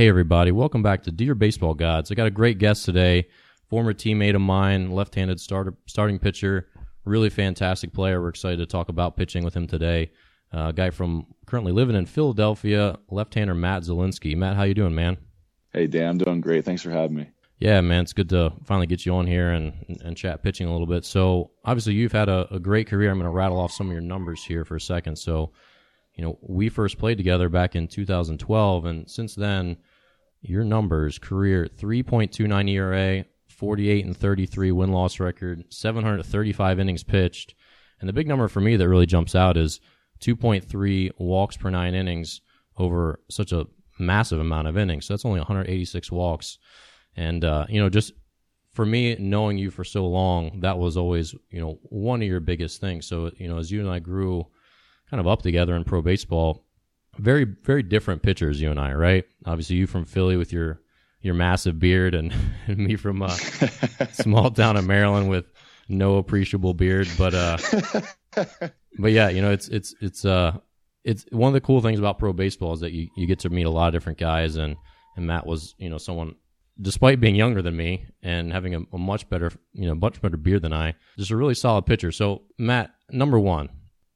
Hey, everybody. Welcome back to Dear Baseball Gods. I got a great guest today, former teammate of mine, left handed starter, starting pitcher, really fantastic player. We're excited to talk about pitching with him today. Uh, a guy from currently living in Philadelphia, left hander Matt Zielinski. Matt, how you doing, man? Hey, Dan, I'm doing great. Thanks for having me. Yeah, man, it's good to finally get you on here and, and chat pitching a little bit. So, obviously, you've had a, a great career. I'm going to rattle off some of your numbers here for a second. So, you know, we first played together back in 2012, and since then, your numbers career 3.29 ERA, 48 and 33 win loss record, 735 innings pitched. And the big number for me that really jumps out is 2.3 walks per nine innings over such a massive amount of innings. So that's only 186 walks. And, uh, you know, just for me, knowing you for so long, that was always, you know, one of your biggest things. So, you know, as you and I grew kind of up together in pro baseball, very, very different pitchers, you and I, right? Obviously, you from Philly with your, your massive beard and, and me from a small town in Maryland with no appreciable beard. But, uh, but yeah, you know, it's, it's, it's, uh, it's one of the cool things about pro baseball is that you, you get to meet a lot of different guys and, and Matt was, you know, someone despite being younger than me and having a, a, much better, you know, much better beard than I, just a really solid pitcher. So, Matt, number one,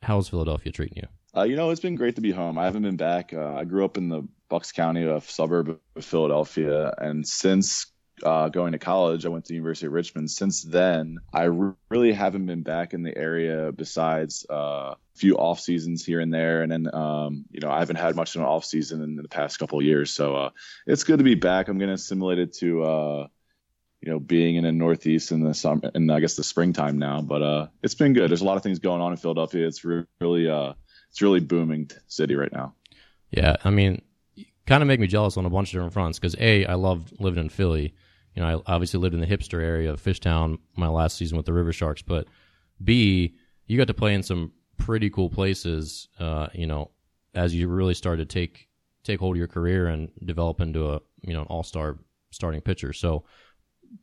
how's Philadelphia treating you? Uh, you know, it's been great to be home. I haven't been back. Uh, I grew up in the Bucks County, a suburb of Philadelphia, and since uh, going to college, I went to the University of Richmond. Since then, I re- really haven't been back in the area besides uh, a few off seasons here and there, and then um, you know I haven't had much of an off season in the past couple of years. So uh, it's good to be back. I'm going getting assimilated to uh, you know being in the Northeast in the summer, and I guess the springtime now. But uh, it's been good. There's a lot of things going on in Philadelphia. It's re- really uh, it's really booming city right now. Yeah, I mean, kind of make me jealous on a bunch of different fronts because a I loved living in Philly you know, I obviously lived in the hipster area of Fishtown my last season with the River Sharks, but B, you got to play in some pretty cool places, uh, you know, as you really started to take take hold of your career and develop into a you know an all star starting pitcher. So,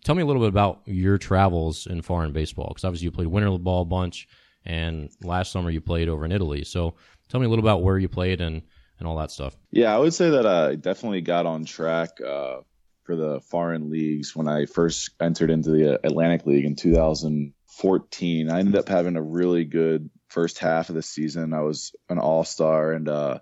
tell me a little bit about your travels in foreign baseball because obviously you played winter ball a bunch, and last summer you played over in Italy. So, tell me a little about where you played and and all that stuff. Yeah, I would say that I definitely got on track uh, for the foreign leagues when I first entered into the Atlantic League in 2014. I ended up having a really good first half of the season. I was an all star and uh,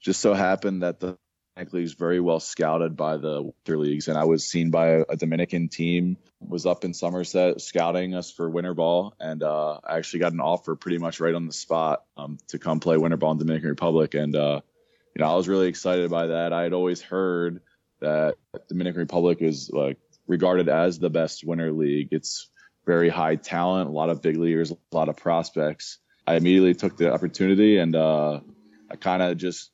just so happened that the Atlantic League very well scouted by the winter leagues, and I was seen by a, Dominican team. Was up in Somerset scouting us for winter ball, and uh, I actually got an offer pretty much right on the spot um, to come play winter ball in Dominican Republic, and uh, you know I was really excited by that. I had always heard that Dominican Republic is like regarded as the best winter league. It's very high talent, a lot of big leaguers, a lot of prospects. I immediately took the opportunity and uh, I kind of just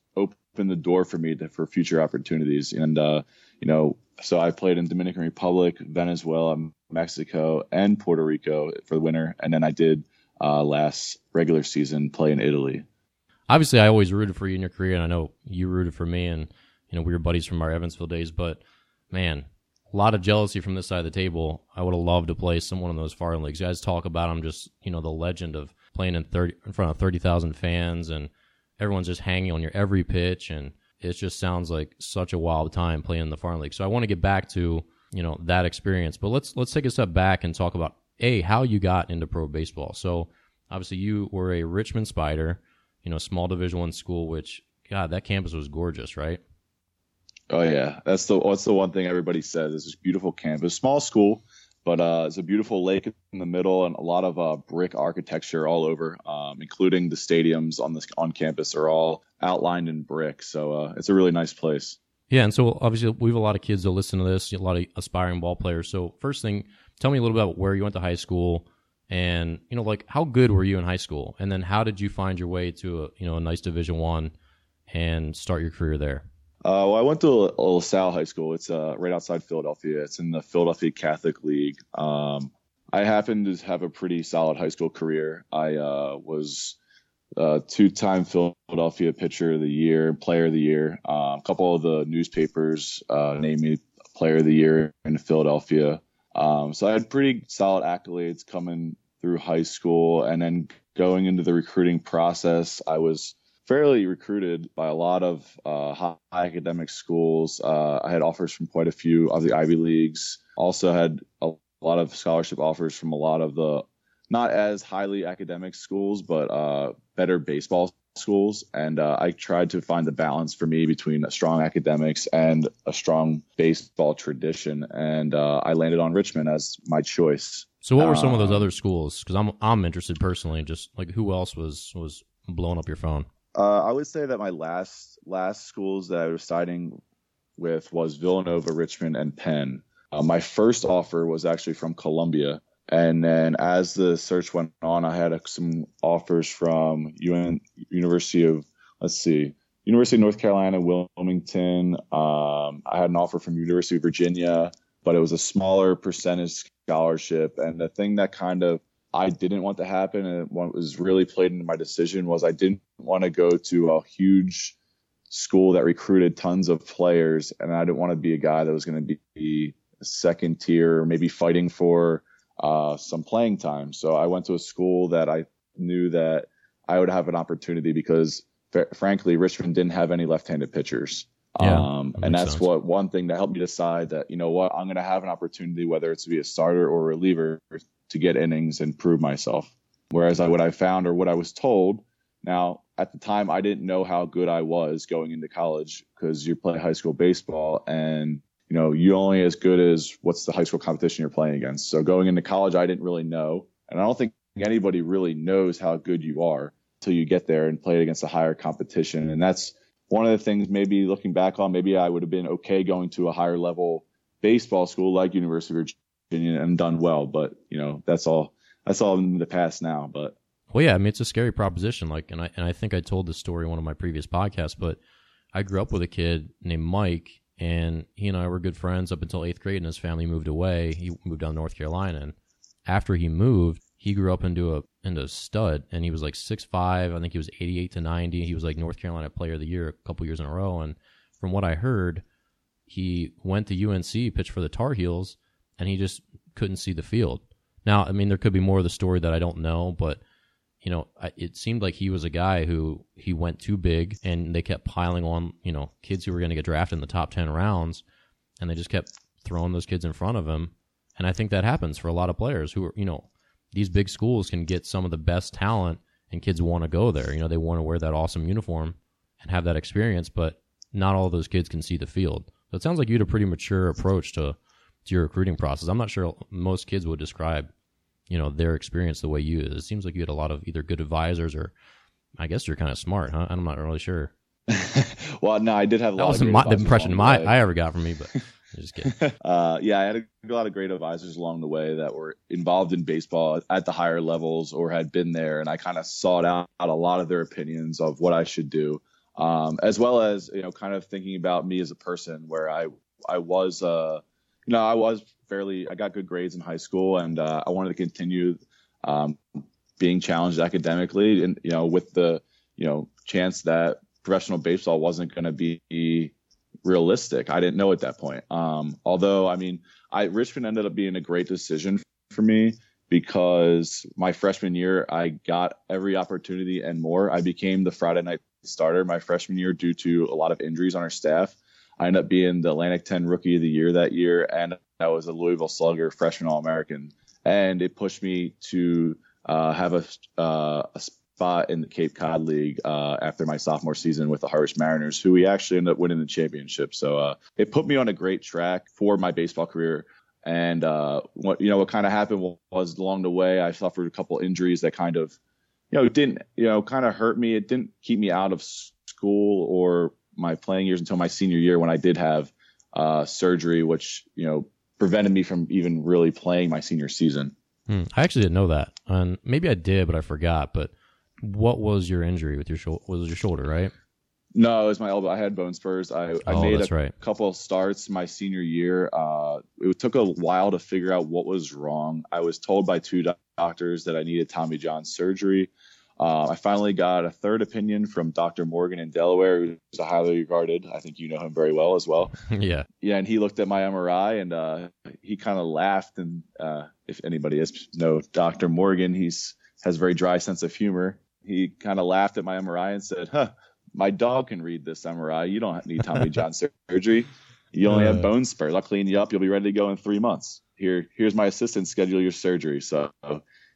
opened the door for me to, for future opportunities. And uh, you know, so I played in Dominican Republic, Venezuela, Mexico, and Puerto Rico for the winter, and then I did uh, last regular season play in Italy. Obviously, I always rooted for you in your career, and I know you rooted for me, and you know, we were buddies from our Evansville days, but man, a lot of jealousy from this side of the table. I would have loved to play someone in those foreign leagues. You guys talk about them just, you know, the legend of playing in 30, in front of 30,000 fans and everyone's just hanging on your every pitch. And it just sounds like such a wild time playing in the farm league. So I want to get back to, you know, that experience, but let's, let's take a step back and talk about a, how you got into pro baseball. So obviously you were a Richmond Spider, you know, small division one school, which God, that campus was gorgeous, right? Oh yeah, that's the that's the one thing everybody says. It's this beautiful campus, small school, but uh, it's a beautiful lake in the middle and a lot of uh, brick architecture all over, um, including the stadiums on this on campus are all outlined in brick. So uh, it's a really nice place. Yeah, and so obviously we have a lot of kids that listen to this, a lot of aspiring ball players. So first thing, tell me a little bit about where you went to high school, and you know, like how good were you in high school, and then how did you find your way to a you know a nice Division One and start your career there? Uh, well, I went to LaSalle High School. It's uh, right outside Philadelphia. It's in the Philadelphia Catholic League. Um, I happened to have a pretty solid high school career. I uh, was a two-time Philadelphia Pitcher of the Year, Player of the Year. Um, a couple of the newspapers uh, named me Player of the Year in Philadelphia. Um, so I had pretty solid accolades coming through high school, and then going into the recruiting process, I was fairly recruited by a lot of uh, high academic schools. Uh, I had offers from quite a few of the Ivy Leagues. Also had a lot of scholarship offers from a lot of the not as highly academic schools, but uh, better baseball schools. And uh, I tried to find the balance for me between strong academics and a strong baseball tradition. And uh, I landed on Richmond as my choice. So, what were some of those um, other schools? Because I'm I'm interested personally. Just like who else was was blowing up your phone? Uh, I would say that my last last schools that I was siding with was Villanova, Richmond, and Penn. Uh, my first offer was actually from Columbia, and then as the search went on, I had some offers from UN, University of let's see, University of North Carolina, Wilmington. Um, I had an offer from University of Virginia, but it was a smaller percentage scholarship. And the thing that kind of I didn't want to happen, and what was really played into my decision was I didn't want to go to a huge school that recruited tons of players, and I didn't want to be a guy that was going to be second tier, maybe fighting for uh, some playing time. So I went to a school that I knew that I would have an opportunity because, frankly, Richmond didn't have any left-handed pitchers. Yeah, um, that and that's sense. what one thing that helped me decide that you know what I'm going to have an opportunity whether it's to be a starter or a reliever to get innings and prove myself. Whereas I, what I found or what I was told, now at the time I didn't know how good I was going into college because you play high school baseball and you know you only as good as what's the high school competition you're playing against. So going into college I didn't really know, and I don't think anybody really knows how good you are until you get there and play against a higher competition. And that's one of the things maybe looking back on, maybe I would have been okay going to a higher level baseball school like University of Virginia and done well. But you know, that's all that's all in the past now. But well, yeah, I mean, it's a scary proposition. Like, and I and I think I told this story in one of my previous podcasts, but I grew up with a kid named Mike, and he and I were good friends up until eighth grade, and his family moved away. He moved down to North Carolina, and after he moved, he grew up into a into a stud, and he was like six five. I think he was eighty eight to ninety. He was like North Carolina Player of the Year a couple years in a row. And from what I heard, he went to UNC, pitched for the Tar Heels, and he just couldn't see the field. Now, I mean, there could be more of the story that I don't know, but you know, it seemed like he was a guy who he went too big, and they kept piling on, you know, kids who were going to get drafted in the top ten rounds, and they just kept throwing those kids in front of him. And I think that happens for a lot of players who are, you know, these big schools can get some of the best talent and kids want to go there. You know, they want to wear that awesome uniform and have that experience, but not all those kids can see the field. So it sounds like you had a pretty mature approach to to your recruiting process. I'm not sure most kids would describe, you know, their experience the way you is. It seems like you had a lot of either good advisors or I guess you're kind of smart, huh? I'm not really sure. well, no, I did have a that lot wasn't my, the impression my I ever got from me, but just kidding. uh, yeah, I had a, a, lot of great advisors along the way that were involved in baseball at the higher levels or had been there, and I kind of sought out a lot of their opinions of what I should do, um, as well as you know, kind of thinking about me as a person, where I I was, uh, you know, I was fairly, I got good grades in high school, and uh, I wanted to continue um, being challenged academically, and you know, with the you know chance that professional baseball wasn't going to be realistic. I didn't know at that point. Um, although, I mean, I Richmond ended up being a great decision for me because my freshman year I got every opportunity and more. I became the Friday night starter my freshman year due to a lot of injuries on our staff. I ended up being the Atlantic 10 Rookie of the Year that year, and I was a Louisville Slugger freshman All American. And it pushed me to uh, have a, uh, a spot in the Cape Cod League uh, after my sophomore season with the Harwich Mariners, who we actually ended up winning the championship. So uh, it put me on a great track for my baseball career. And uh, what you know, what kind of happened was along the way, I suffered a couple injuries that kind of, you know, didn't you know, kind of hurt me. It didn't keep me out of school or my playing years until my senior year when I did have uh, surgery, which you know prevented me from even really playing my senior season. Hmm. I actually didn't know that, and maybe I did, but I forgot. But what was your injury with your shoulder? Was your shoulder right? No, it was my elbow. I had bone spurs. I, I oh, made a right. couple of starts my senior year. Uh, it took a while to figure out what was wrong. I was told by two doctors that I needed Tommy John surgery. Uh, I finally got a third opinion from Dr. Morgan in Delaware, who's a highly regarded. I think you know him very well as well. yeah. Yeah, and he looked at my MRI and uh, he kind of laughed. And uh, if anybody has know Dr. Morgan, he's has a very dry sense of humor he kind of laughed at my MRI and said, "Huh, my dog can read this MRI. You don't need Tommy John surgery. You only have uh. bone spurs. I'll clean you up. You'll be ready to go in three months. Here, here's my assistant. Schedule your surgery." So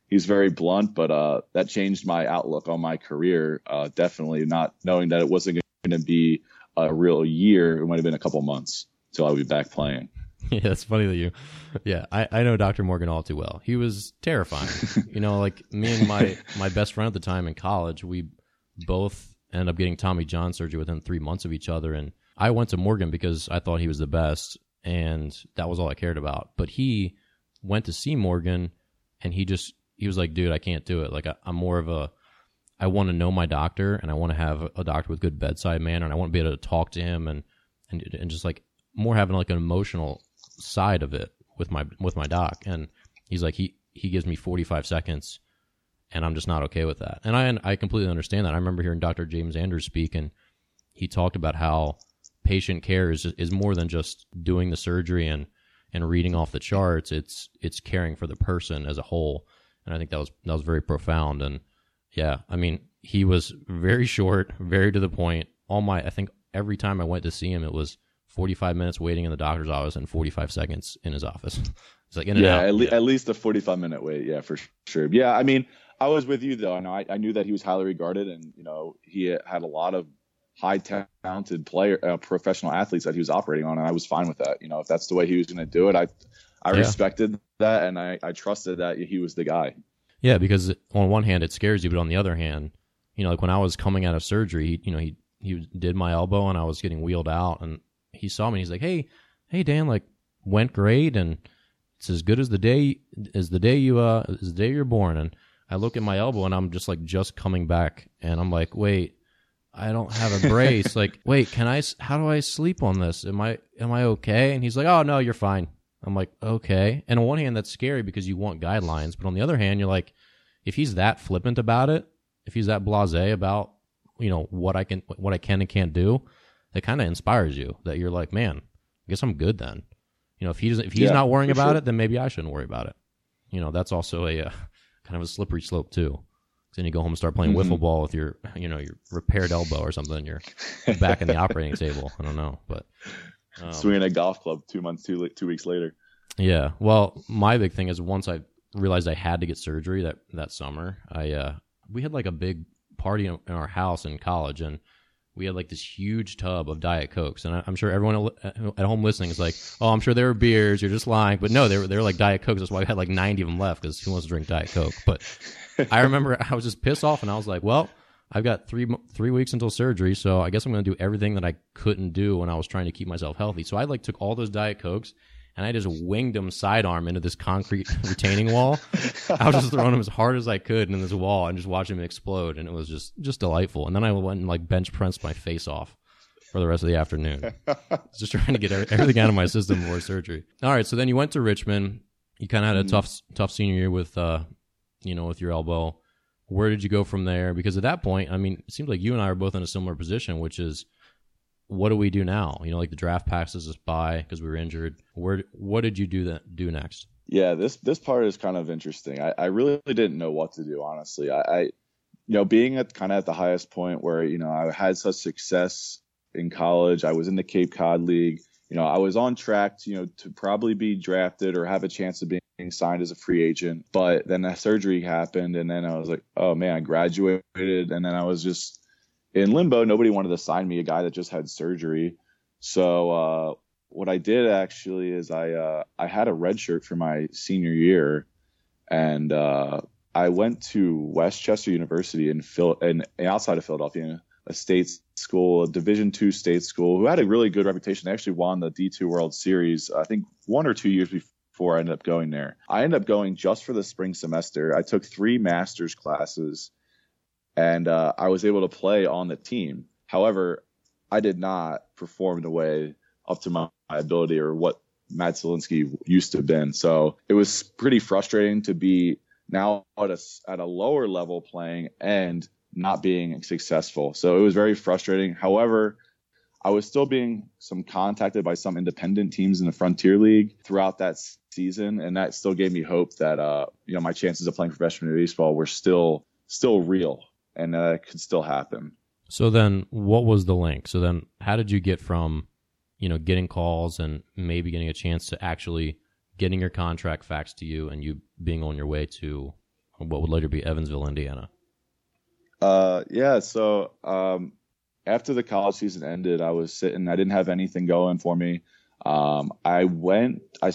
he's very blunt, but uh, that changed my outlook on my career. Uh, definitely not knowing that it wasn't going to be a real year. It might have been a couple months till I would be back playing. Yeah, it's funny that you. Yeah, I, I know Dr. Morgan all too well. He was terrifying. you know, like me and my my best friend at the time in college, we both ended up getting Tommy John surgery within three months of each other, and I went to Morgan because I thought he was the best, and that was all I cared about. But he went to see Morgan, and he just he was like, "Dude, I can't do it. Like, I, I'm more of a I want to know my doctor, and I want to have a doctor with good bedside manner, and I want to be able to talk to him and and and just like more having like an emotional side of it with my with my doc, and he's like he he gives me 45 seconds, and I'm just not okay with that, and I I completely understand that. I remember hearing Dr. James Andrews speak, and he talked about how patient care is is more than just doing the surgery and and reading off the charts. It's it's caring for the person as a whole, and I think that was that was very profound. And yeah, I mean, he was very short, very to the point. All my I think every time I went to see him, it was 45 minutes waiting in the doctor's office and 45 seconds in his office. It's like in and yeah, out. At, le- at least a 45 minute wait. Yeah, for sure. Yeah, I mean, I was with you though. I know I, I knew that he was highly regarded, and you know he had a lot of high talented player, uh, professional athletes that he was operating on, and I was fine with that. You know, if that's the way he was going to do it, I I yeah. respected that, and I I trusted that he was the guy. Yeah, because on one hand it scares you, but on the other hand, you know, like when I was coming out of surgery, you know, he he did my elbow and I was getting wheeled out, and he saw me. and He's like, "Hey, hey, Dan, like went great, and it's as good as the day as the day you uh as the day you're born." And I look at my elbow, and I'm just like just coming back, and I'm like, "Wait, I don't have a brace. like, wait, can I? How do I sleep on this? Am I am I okay?" And he's like, "Oh no, you're fine." I'm like, "Okay." And on one hand, that's scary because you want guidelines, but on the other hand, you're like, if he's that flippant about it, if he's that blasé about you know what I can what I can and can't do, that kind of inspires you that you're like, man, I guess I'm good then. You know, if he's if he's yeah, not worrying about sure. it, then maybe I shouldn't worry about it. You know, that's also a uh, kind of a slippery slope too. Then you go home and start playing mm-hmm. wiffle ball with your, you know, your repaired elbow or something. You're back in the operating table. I don't know, but um, swinging a golf club two months, two two weeks later. Yeah. Well, my big thing is once I realized I had to get surgery that that summer, I uh, we had like a big party in, in our house in college, and we had like this huge tub of diet cokes, and I, am sure everyone at home listening is like, "Oh, I'm sure there were beers. You're just lying." But no, they were they were like diet cokes. That's why we had like 90 of them left because who wants to drink diet coke? But I remember I was just pissed off, and I was like, "Well, I've got three three weeks until surgery, so I guess I'm going to do everything that I couldn't do when I was trying to keep myself healthy." So I like took all those diet cokes and I just winged him sidearm into this concrete retaining wall. I was just throwing him as hard as I could in this wall and just watching him explode, and it was just just delightful. And then I went and like bench pressed my face off for the rest of the afternoon, just trying to get everything out of my system before surgery. All right, so then you went to Richmond. You kind of had a mm-hmm. tough tough senior year with uh, you know, with your elbow. Where did you go from there? Because at that point, I mean, it seems like you and I are both in a similar position, which is what do we do now? You know, like the draft passes us by because we were injured. Where what did you do that do next? Yeah, this this part is kind of interesting. I, I really didn't know what to do, honestly. I, I you know, being at kind of at the highest point where, you know, I had such success in college, I was in the Cape Cod League, you know, I was on track to, you know, to probably be drafted or have a chance of being signed as a free agent. But then that surgery happened and then I was like, oh man, I graduated and then I was just in limbo, nobody wanted to sign me, a guy that just had surgery. So uh, what I did actually is I uh, I had a red shirt for my senior year, and uh, I went to West Chester University in Phil and outside of Philadelphia, a state school, a Division two state school, who had a really good reputation. They actually won the D two World Series, I think one or two years before I ended up going there. I ended up going just for the spring semester. I took three master's classes and uh, I was able to play on the team. However, I did not perform the way up to my, my ability or what Matt Zielinski used to have been. So it was pretty frustrating to be now at a, at a lower level playing and not being successful. So it was very frustrating. However, I was still being some contacted by some independent teams in the Frontier League throughout that season, and that still gave me hope that uh, you know my chances of playing professional baseball were still still real and that it could still happen. So then, what was the link? So then, how did you get from, you know, getting calls and maybe getting a chance to actually getting your contract faxed to you and you being on your way to what would later be Evansville, Indiana? Uh, yeah. So um, after the college season ended, I was sitting. I didn't have anything going for me. Um, I went. I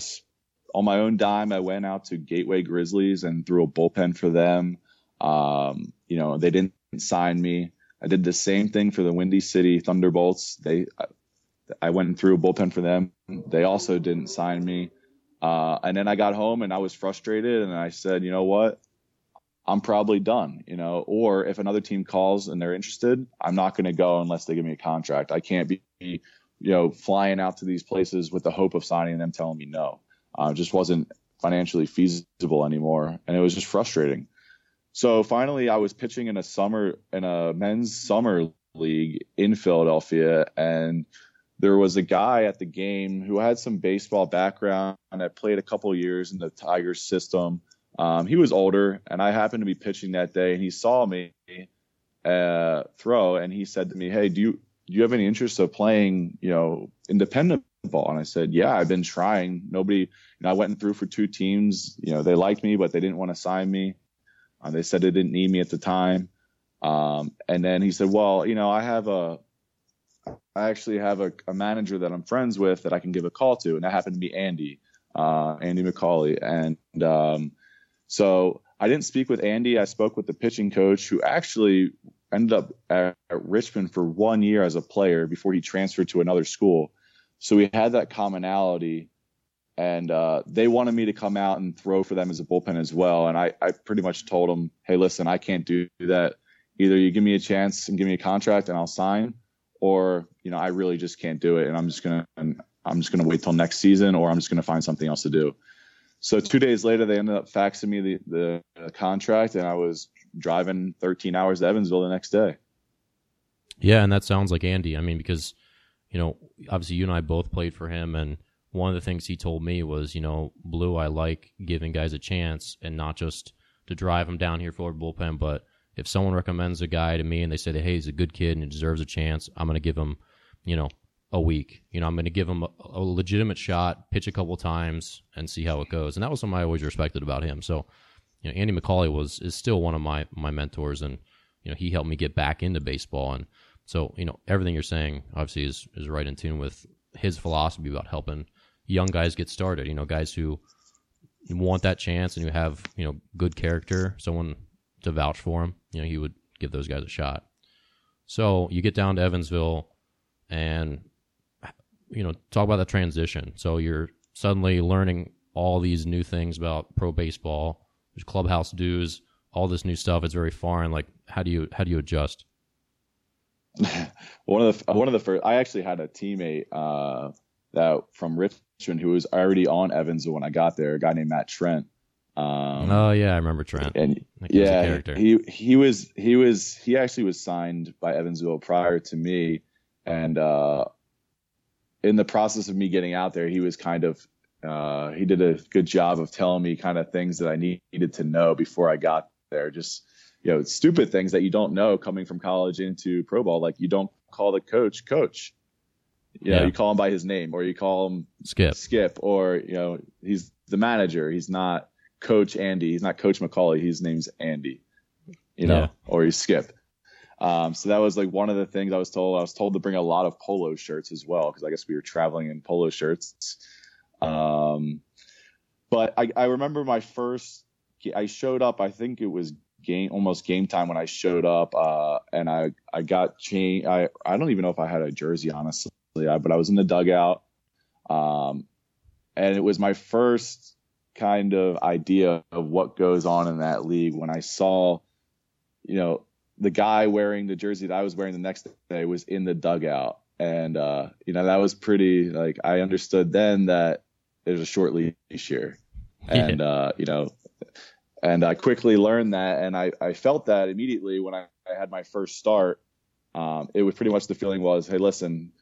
on my own dime. I went out to Gateway Grizzlies and threw a bullpen for them. Um, you know, they didn't sign me. I did the same thing for the Windy City Thunderbolts. They, I went and threw a bullpen for them. They also didn't sign me. Uh, and then I got home and I was frustrated and I said, you know what? I'm probably done, you know, or if another team calls and they're interested, I'm not going to go unless they give me a contract. I can't be, you know, flying out to these places with the hope of signing them telling me no. Uh, just wasn't financially feasible anymore. And it was just frustrating. So finally, I was pitching in a summer, in a men's summer league in Philadelphia. And there was a guy at the game who had some baseball background and had played a couple years in the Tigers system um, he was older, and I happened to be pitching that day, and he saw me uh, throw, and he said to me, "Hey, do you do you have any interest of playing, you know, independent ball?" And I said, "Yeah, I've been trying. Nobody, you know, I went threw for two teams. You know, they liked me, but they didn't want to sign me. Uh, they said they didn't need me at the time. Um, and then he said, "Well, you know, I have a, I actually have a, a manager that I'm friends with that I can give a call to, and that happened to be Andy, uh, Andy McCauley, and um, so I didn't speak with Andy. I spoke with the pitching coach who actually ended up at, Richmond for one year as a player before he transferred to another school. So we had that commonality, and uh, they wanted me to come out and throw for them as a bullpen as well. And I, I pretty much told them, hey, listen, I can't do that. Either you give me a chance and give me a contract and I'll sign, or you know I really just can't do it, and I'm just gonna I'm just gonna wait till next season, or I'm just gonna find something else to do. So two days later, they ended up faxing me the, the, the contract, and I was driving 13 hours to Evansville the next day. Yeah, and that sounds like Andy. I mean, because you know, obviously you and I both played for him, and one of the things he told me was, you know, Blue, I like giving guys a chance and not just to drive them down here for a bullpen, but if someone recommends a guy to me and they say that hey, he's a good kid and he deserves a chance, I'm going to give him, you know, a week. You know, I'm going to give him a, a, legitimate shot, pitch a couple times, and see how it goes. And that was something I always respected about him. So, you know, Andy McCauley was is still one of my my mentors, and you know, he helped me get back into baseball. And so, you know, everything you're saying obviously is is right in tune with his philosophy about helping young guys get started. You know, guys who want that chance and who have you know good character, someone to vouch for him. You know, he would give those guys a shot. So you get down to Evansville, and you know, talk about the transition. So you're suddenly learning all these new things about pro baseball. There's clubhouse dues, all this new stuff. It's very foreign. Like, how do you how do you adjust? one of the one of the first, I actually had a teammate uh, that from Richmond who was already on Evansville when I got there. A guy named Matt Trent. Um, oh yeah, I remember Trent. And yeah, he he was he was he actually was signed by Evansville prior to me, and uh, in the process of me getting out there, he was kind of uh, he did a good job of telling me kind of things that I needed to know before I got there. Just you know, stupid things that you don't know coming from college into pro ball. Like you don't call the coach coach. You know, yeah. you call him by his name, or you call him Skip. Skip, or you know, he's the manager. He's not Coach Andy. He's not Coach McCauley. His name's Andy. You know, yeah. or he's Skip. Um, so that was like one of the things I was told. I was told to bring a lot of polo shirts as well because I guess we were traveling in polo shirts. Um, but I, I remember my first. I showed up. I think it was game almost game time when I showed up, uh, and I I got changed. I I don't even know if I had a jersey honestly, but I was in the dugout, um, and it was my first kind of idea of what goes on in that league when I saw, you know, the guy wearing the jersey that I was wearing the next day was in the dugout. And, uh, you know, that was pretty, like, I understood then that it was a short leash here. And, uh, you know, and I quickly learned that. And I, I felt that immediately when I, I had my first start. Um, it was pretty much the feeling was, hey, listen,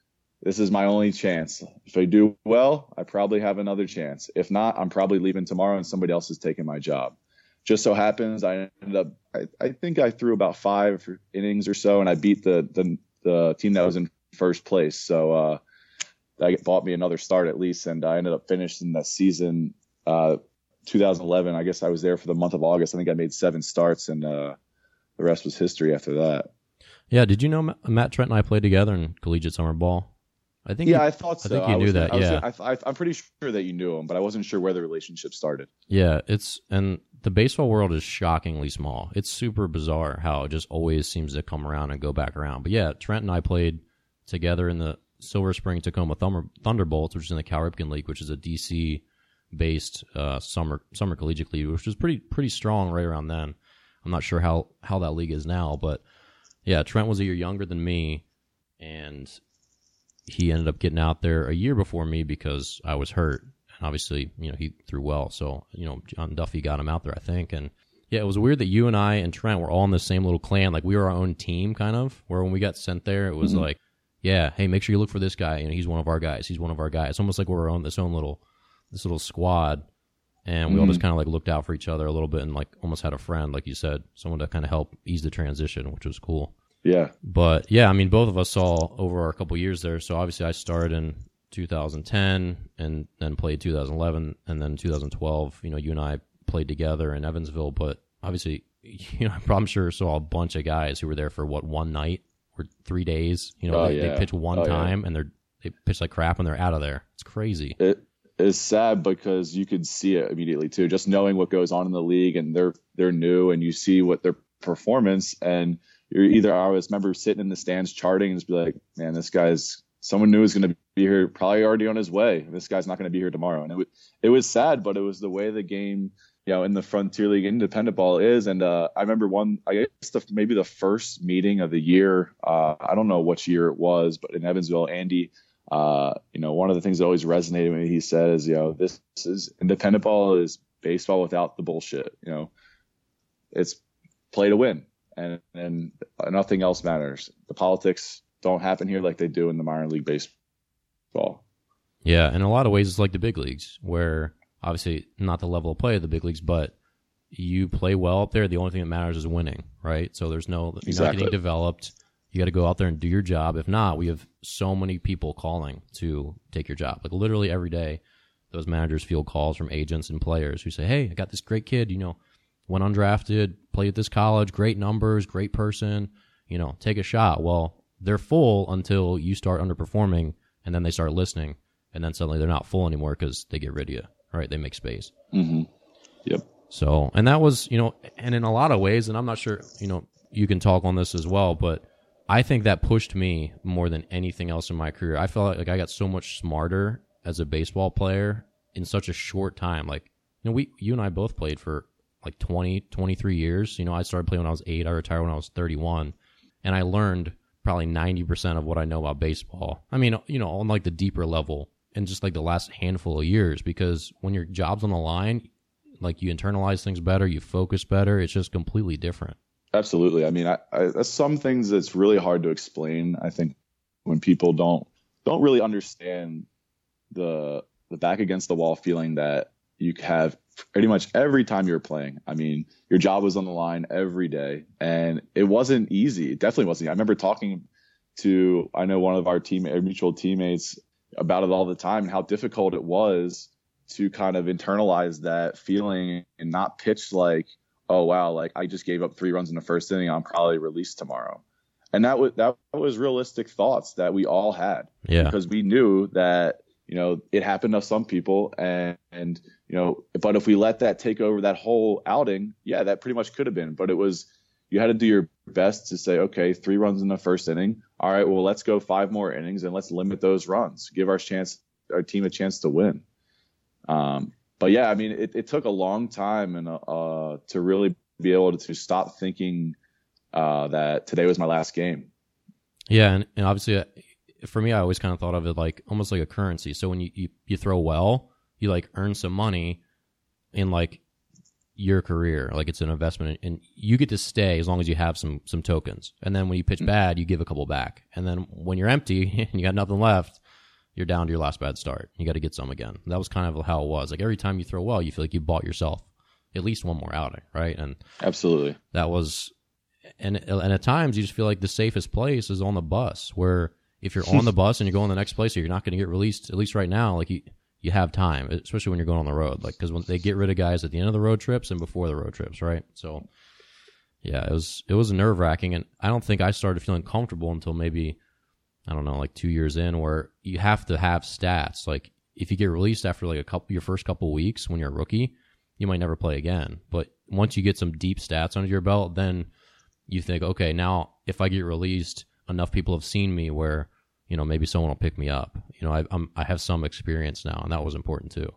this is my only chance. If I do well, I probably have another chance. If not, I'm probably leaving tomorrow and somebody else is taking my job. Just so happens I ended up I, I think I threw about five innings or so, and I beat the the, the team that was in first place. So uh, that bought me another start at least, and I ended up finishing that season. Uh, 2011, I guess I was there for the month of August. I think I made seven starts, and uh, the rest was history after that. Yeah, did you know Matt Trent and I played together in collegiate summer ball? I think. Yeah, you, I thought so. I think you I knew was, that. yeah, I, am pretty sure that you knew him, but I wasn't sure where the relationship started. Yeah, it's and the baseball world is shockingly small. It's super bizarre how it just always seems to come around and go back around. But yeah, Trent and I played together in the Silver Spring Takoma Thunder, Thunderbolts, which is in the Cal Ripken League, which is a DC based uh, summer summer collegiate league, which was pretty pretty strong right around then. I'm not sure how how that league is now, but yeah, Trent was a year younger than me, and he ended up getting out there a year before me because I was hurt And obviously, you know, he threw well. So, you know, John Duffy got him out there, I think. And yeah, it was weird that you and I and Trent were all in the same little clan. Like we were our own team, kind of. Where when we got sent there, it was mm-hmm. like, yeah, hey, make sure you look for this guy. You know, he's one of our guys. He's one of our guys. It's almost like we're on this own little, this little squad. And we mm-hmm. all just kind of like looked out for each other a little bit and like almost had a friend, like you said, someone to kind of help ease the transition, which was cool. Yeah. But yeah, I mean, both of us saw over a couple years there. So obviously, I started in 2010 and then played 2011 and then 2012 you know you and i played together in evansville but obviously you know i'm sure saw a bunch of guys who were there for what one night or three days you know oh, they, yeah. they, pitch one oh, time yeah. and they're they pitch like crap and they're out of there it's crazy it is sad because you could see it immediately too just knowing what goes on in the league and they're they're new and you see what their performance and you're either always remember sitting in the stands charting and just be like, man, this guy's someone knew was going to be here, probably already on his way. This guy's not going to be here tomorrow, and it was it was sad, but it was the way the game, you know, in the Frontier League independent ball is. And uh, I remember one, I guess the, maybe the first meeting of the year. Uh, I don't know which year it was, but in Evansville, Andy. Uh, you know, one of the things that always resonated with me, he says, you know, this is independent ball is baseball without the bullshit. You know, it's play to win, and and nothing else matters. The politics don't happen here like they do in the minor league baseball. Yeah, in a lot of ways, it's like the big leagues, where obviously not the level of play of the big leagues, but you play well up there. The only thing that matters is winning, right? So there's no you're exactly. not getting developed. You got to go out there and do your job. If not, we have so many people calling to take your job. Like literally every day, those managers field calls from agents and players who say, "Hey, I got this great kid. You know, went undrafted, played at this college, great numbers, great person. You know, take a shot." Well, they're full until you start underperforming, and then they start listening, and then suddenly they're not full anymore because they get rid of you. Right? They make space. Mm-hmm. Yep. So, and that was, you know, and in a lot of ways, and I'm not sure, you know, you can talk on this as well, but I think that pushed me more than anything else in my career. I felt like I got so much smarter as a baseball player in such a short time. Like, you know, we, you and I both played for like 20, 23 years. You know, I started playing when I was eight. I retired when I was 31. And I learned probably 90% of what I know about baseball. I mean, you know, on like the deeper level in just like the last handful of years because when your job's on the line, like you internalize things better, you focus better, it's just completely different. Absolutely. I mean, I, I, some things that's really hard to explain. I think when people don't don't really understand the the back against the wall feeling that you have pretty much every time you were playing. I mean, your job was on the line every day, and it wasn't easy. It definitely wasn't. I remember talking to I know one of our team, our mutual teammates, about it all the time, and how difficult it was to kind of internalize that feeling and not pitch like, oh wow, like I just gave up three runs in the first inning, I'm probably released tomorrow. And that was that was realistic thoughts that we all had. Yeah. Because we knew that you know, it happened to some people and, and, you know, but if we let that take over that whole outing, yeah, that pretty much could have been, but it was, you had to do your best to say, okay, three runs in the first inning. All right, well, let's go five more innings and let's limit those runs, give our chance, our team a chance to win. Um, but yeah, I mean, it, it took a long time and, uh, to really be able to, to stop thinking, uh, that today was my last game. Yeah. And, and obviously for me, I always kind of thought of it like almost like a currency. So when you, you, you throw well, you like earn some money in like your career. Like it's an investment and you get to stay as long as you have some, some tokens. And then when you pitch mm-hmm. bad, you give a couple back. And then when you're empty and you got nothing left, you're down to your last bad start. You got to get some again. That was kind of how it was. Like every time you throw well, you feel like you bought yourself at least one more outing, right? And absolutely, that was, and and at times you just feel like the safest place is on the bus, where if you're on the bus and you're going the next place, or you're not going to get released. At least right now, like you you have time, especially when you're going on the road, like because when they get rid of guys at the end of the road trips and before the road trips, right? So. Yeah, it was it was nerve wracking, and I don't think I started feeling comfortable until maybe I don't know, like two years in, where you have to have stats. Like if you get released after like a couple your first couple weeks when you're a rookie, you might never play again. But once you get some deep stats under your belt, then you think, okay, now if I get released, enough people have seen me where you know maybe someone will pick me up. You know, I, I'm I have some experience now, and that was important too.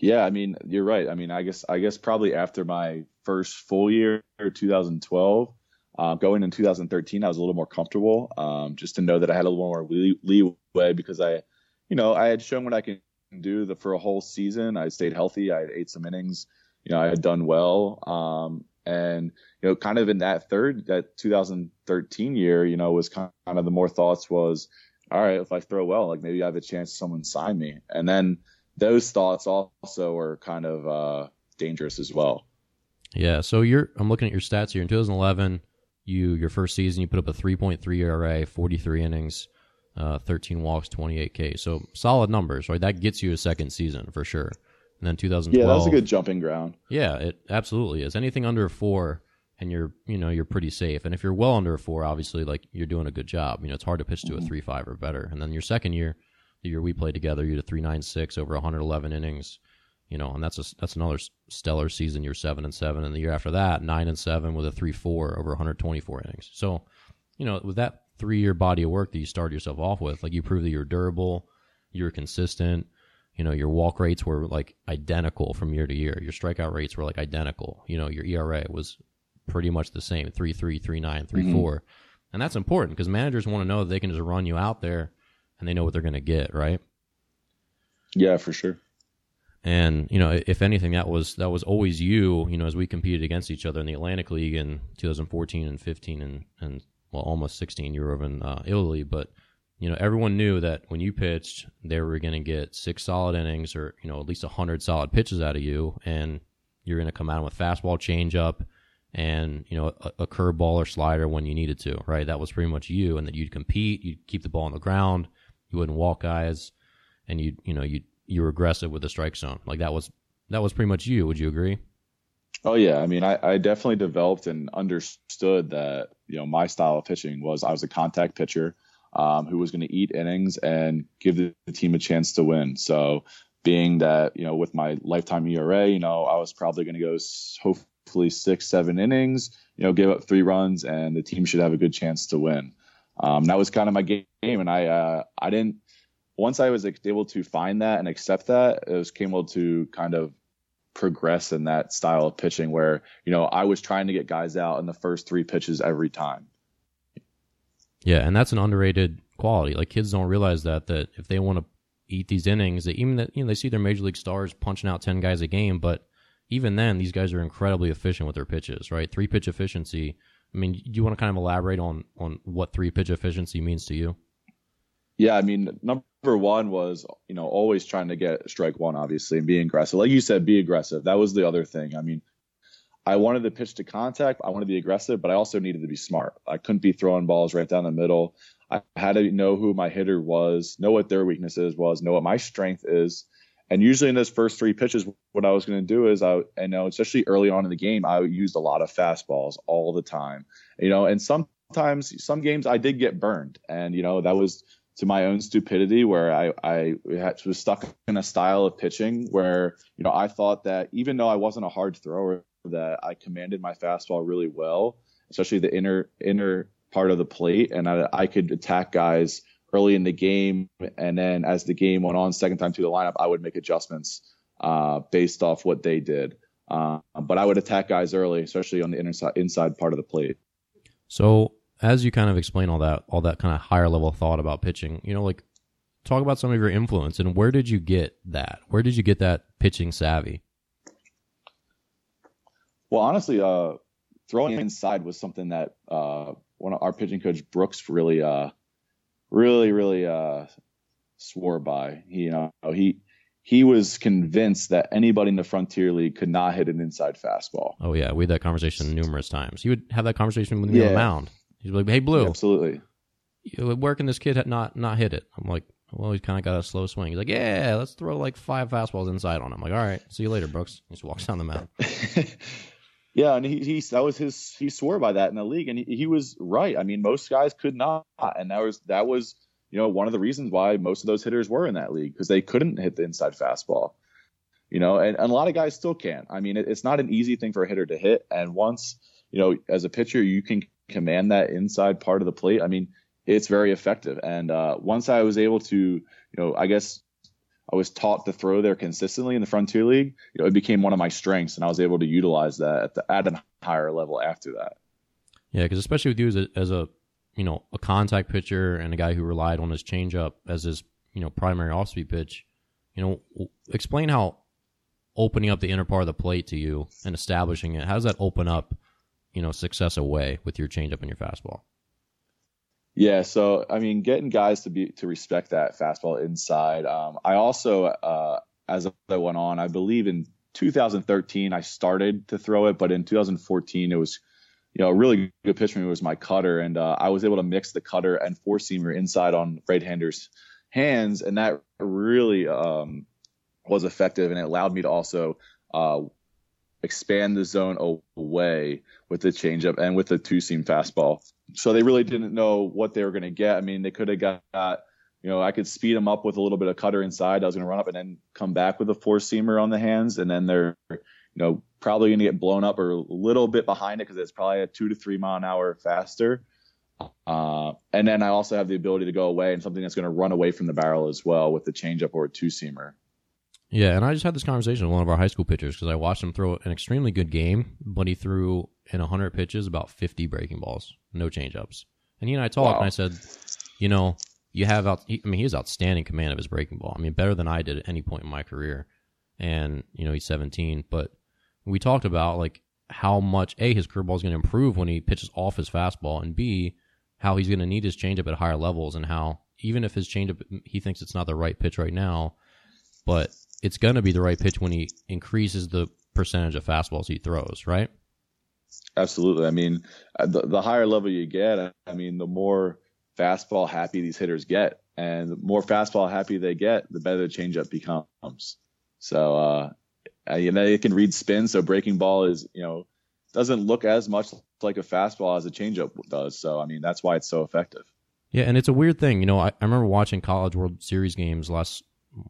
Yeah, I mean, you're right. I mean, I guess I guess probably after my first full year, 2012, uh, going in 2013, I was a little more comfortable, um, just to know that I had a little more leeway because I, you know, I had shown what I can do the, for a whole season. I stayed healthy. I had ate some innings. You know, I had done well. Um, and you know, kind of in that third, that 2013 year, you know, was kind of the more thoughts was, all right, if I throw well, like maybe I have a chance someone sign me. And then those thoughts also are kind of uh, dangerous as well. Yeah. So you're I'm looking at your stats here in 2011. You your first season you put up a 3.3 ERA, 43 innings, uh, 13 walks, 28 K. So solid numbers, right? That gets you a second season for sure. And then 2012. Yeah, that's a good jumping ground. Yeah, it absolutely is. Anything under four, and you're you know you're pretty safe. And if you're well under a four, obviously like you're doing a good job. You know, it's hard to pitch to mm-hmm. a three five or better. And then your second year, the year we played together, you had a three nine six over 111 innings. You know, and that's a, that's another stellar season. You're seven and seven, and the year after that, nine and seven with a three four over 124 innings. So, you know, with that three year body of work that you started yourself off with, like you proved that you're durable, you're consistent. You know, your walk rates were like identical from year to year. Your strikeout rates were like identical. You know, your ERA was pretty much the same three three, three nine, three mm-hmm. four, and that's important because managers want to know that they can just run you out there and they know what they're going to get, right? Yeah, for sure. And you know, if anything, that was that was always you. You know, as we competed against each other in the Atlantic League in 2014 and 15 and and well, almost 16. You were over in uh, Italy, but you know, everyone knew that when you pitched, they were going to get six solid innings or you know at least hundred solid pitches out of you, and you're going to come out with fastball, changeup, and you know a, a curveball or slider when you needed to. Right, that was pretty much you, and that you'd compete, you'd keep the ball on the ground you wouldn't walk guys, and you you know you you were aggressive with the strike zone. Like that was that was pretty much you. Would you agree? Oh yeah, I mean, I, I definitely developed and understood that you know my style of pitching was I was a contact pitcher um, who was going to eat innings and give the, the team a chance to win. So being that you know with my lifetime ERA, you know I was probably going to go hopefully six seven innings, you know give up three runs and the team should have a good chance to win. Um, that was kind of my game, and I uh, I didn't. Once I was able to find that and accept that, it was able to kind of progress in that style of pitching where you know I was trying to get guys out in the first three pitches every time. Yeah, and that's an underrated quality. Like kids don't realize that that if they want to eat these innings, that even that you know they see their major league stars punching out ten guys a game, but even then these guys are incredibly efficient with their pitches. Right, three pitch efficiency I mean, do you want to kind of elaborate on on what three pitch efficiency means to you? Yeah, I mean, number one was you know always trying to get strike one, obviously, and be aggressive. Like you said, be aggressive. That was the other thing. I mean, I wanted to pitch to contact. I wanted to be aggressive, but I also needed to be smart. I couldn't be throwing balls right down the middle. I had to know who my hitter was, know what their weaknesses was, know what my strength is, and usually in those first three pitches, what I was going to do is I, I know, especially early on in the game, I used a lot of fastballs all the time, you know, and sometimes some games I did get burned and, you know, that was to my own stupidity where I, I was stuck in a style of pitching where, you know, I thought that even though I wasn't a hard thrower, that I commanded my fastball really well, especially the inner, inner part of the plate. And I, I could attack guys early in the game, and then as the game went on, second time through the lineup, I would make adjustments uh, based off what they did. Uh, but I would attack guys early, especially on the inside inside part of the plate. So as you kind of explain all that, all that kind of higher level thought about pitching, you know, like talk about some of your influence and where did you get that? Where did you get that pitching savvy? Well, honestly, uh, throwing inside was something that uh, one of our pitching coach Brooks really uh, really, really uh, swore by. He, you know, he he was convinced that anybody in the Frontier League could not hit an inside fastball. Oh yeah, we had that conversation numerous times. He would have that conversation with me yeah. on the mound. He's like, "Hey, Blue, absolutely, where can this kid not not hit it?" I'm like, "Well, he's kind of got a slow swing." He's like, "Yeah, let's throw like five fastballs inside on him." I'm like, "All right, see you later, Brooks." He just walks down the mound. yeah, and he, he that was his he swore by that in the league, and he, he was right. I mean, most guys could not, and that was that was you know, one of the reasons why most of those hitters were in that league because they couldn't hit the inside fastball. You know, and, and a lot of guys still can't. I mean, it, it's not an easy thing for a hitter to hit. And once, you know, as a pitcher, you can command that inside part of the plate. I mean, it's very effective. And uh, once I was able to, you know, I guess I was taught to throw there consistently in the Frontier League, you know, it became one of my strengths, and I was able to utilize that at, the, at a higher level after that. Yeah, because especially with you as a, as a you know, a contact pitcher and a guy who relied on his changeup as his, you know, primary off speed pitch, you know, explain how opening up the inner part of the plate to you and establishing it, how does that open up, you know, success away with your changeup and your fastball? Yeah, so I mean, getting guys to be to respect that fastball inside. Um, I also, uh, as I went on, I believe in 2013 I started to throw it, but in 2014 it was you know, a really good pitch for me was my cutter, and uh, I was able to mix the cutter and four seamer inside on right-handers' hands, and that really um, was effective, and it allowed me to also uh, expand the zone away with the changeup and with the two-seam fastball. So they really didn't know what they were going to get. I mean, they could have got, you know, I could speed them up with a little bit of cutter inside. I was going to run up and then come back with a four-seamer on the hands, and then they're you know, probably going to get blown up or a little bit behind it because it's probably a two to three mile an hour faster. Uh, and then I also have the ability to go away and something that's going to run away from the barrel as well with the changeup or two seamer. Yeah, and I just had this conversation with one of our high school pitchers because I watched him throw an extremely good game, but he threw in 100 pitches about 50 breaking balls, no changeups. And he and I talked, wow. and I said, you know, you have out. I mean, he has outstanding command of his breaking ball. I mean, better than I did at any point in my career. And you know, he's 17, but we talked about like how much a his curveball is going to improve when he pitches off his fastball, and b how he's going to need his changeup at higher levels, and how even if his changeup he thinks it's not the right pitch right now, but it's going to be the right pitch when he increases the percentage of fastballs he throws, right? Absolutely. I mean, uh, the, the higher level you get, I mean, the more fastball happy these hitters get, and the more fastball happy they get, the better the changeup becomes. So uh, uh, you know, it can read spin, so breaking ball is you know doesn't look as much like a fastball as a changeup does. So I mean, that's why it's so effective. Yeah, and it's a weird thing. You know, I, I remember watching College World Series games last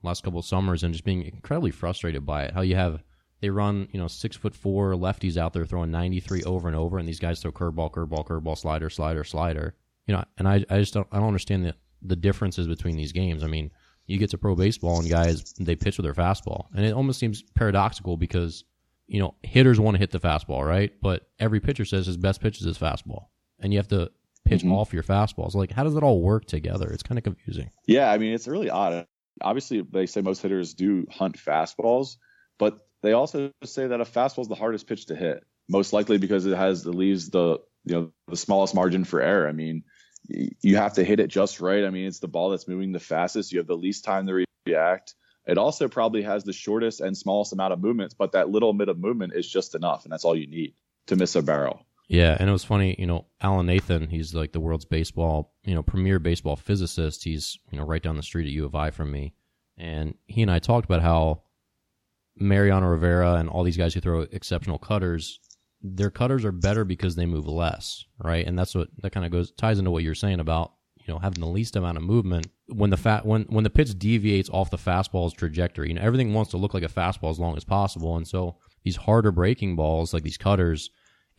last couple of summers and just being incredibly frustrated by it. How you have they run, you know, six foot four lefties out there throwing 93 over and over, and these guys throw curveball, curveball, curveball, slider, slider, slider. You know, and I, I just don't, I don't understand the, the differences between these games. I mean, you get to pro baseball and guys they pitch with their fastball, and it almost seems paradoxical because you know hitters want to hit the fastball, right? But every pitcher says his best pitch is his fastball, and you have to pitch mm-hmm. off your fastballs. Like, how does it all work together? It's kind of confusing. Yeah, I mean, it's really odd. Obviously, they say most hitters do hunt fastballs, but they also say that a fastball is the hardest pitch to hit, most likely because it has leaves the you know the smallest margin for error. I mean, you have to hit it just right. I mean, it's the ball that's moving the fastest. You have the least time to react. It also probably has the shortest and smallest amount of movements, but that little bit of movement is just enough, and that's all you need to miss a barrel. Yeah, and it was funny, you know, Alan Nathan, he's like the world's baseball, you know, premier baseball physicist. He's, you know, right down the street at U of I from me. And he and I talked about how Mariano Rivera and all these guys who throw exceptional cutters, their cutters are better because they move less, right? And that's what that kind of goes ties into what you're saying about you know having the least amount of movement when the fat when when the pitch deviates off the fastball's trajectory. You know everything wants to look like a fastball as long as possible, and so these harder breaking balls like these cutters,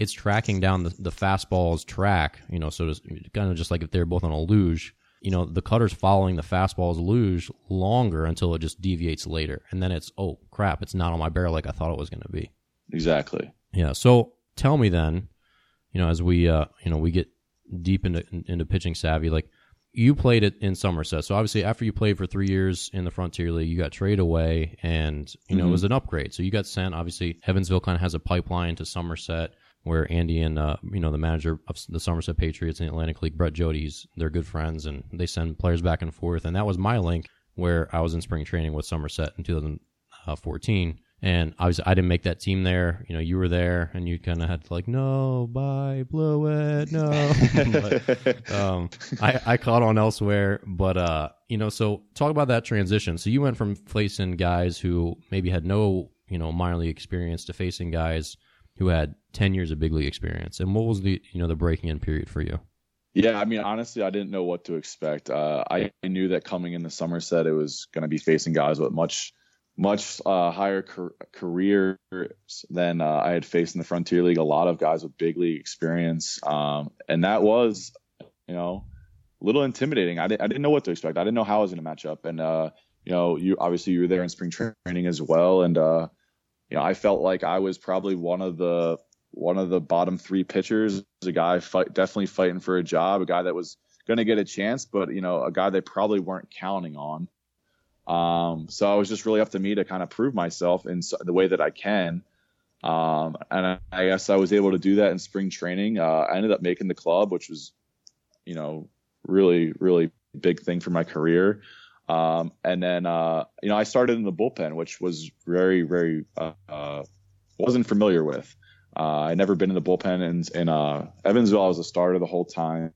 it's tracking down the, the fastball's track. You know, so to, kind of just like if they're both on a luge. You know, the cutter's following the fastball's luge longer until it just deviates later, and then it's oh crap, it's not on my barrel like I thought it was going to be. Exactly. Yeah. So tell me then, you know, as we uh, you know we get deep into into pitching savvy, like you played it in Somerset. So obviously, after you played for three years in the Frontier League, you got traded away, and you know mm-hmm. it was an upgrade. So you got sent. Obviously, Evansville kind of has a pipeline to Somerset, where Andy and uh, you know the manager of the Somerset Patriots in the Atlantic League, Brett Jodie's, they're good friends, and they send players back and forth. And that was my link where I was in spring training with Somerset in 2014. And obviously, I didn't make that team there. You know, you were there, and you kind of had to like, no, bye, blow it, no. but, um, I, I caught on elsewhere, but uh, you know, so talk about that transition. So you went from facing guys who maybe had no, you know, minor league experience to facing guys who had ten years of big league experience. And what was the, you know, the breaking in period for you? Yeah, I mean, honestly, I didn't know what to expect. Uh, I knew that coming in the summer Somerset, it was going to be facing guys with much much uh, higher car- careers than uh, I had faced in the Frontier League. A lot of guys with big league experience, um, and that was, you know, a little intimidating. I, didn't, I didn't know what to expect. I didn't know how I was going to match up, and uh, you know, you obviously you were there in spring training as well, and uh, you know, I felt like I was probably one of the one of the bottom three pitchers, a guy fight, definitely fighting for a job, a guy that was going to get a chance, but you know, a guy they probably weren't counting on. Um, so it was just really up to me to kind of prove myself in the way that I can. Um, and I, guess I was able to do that in spring training. Uh, I ended up making the club, which was, you know, really, really big thing for my career. Um, and then, uh, you know, I started in the bullpen, which was very, very, uh, uh wasn't familiar with. Uh, I never been in the bullpen and in uh, Evansville. I was a starter the whole time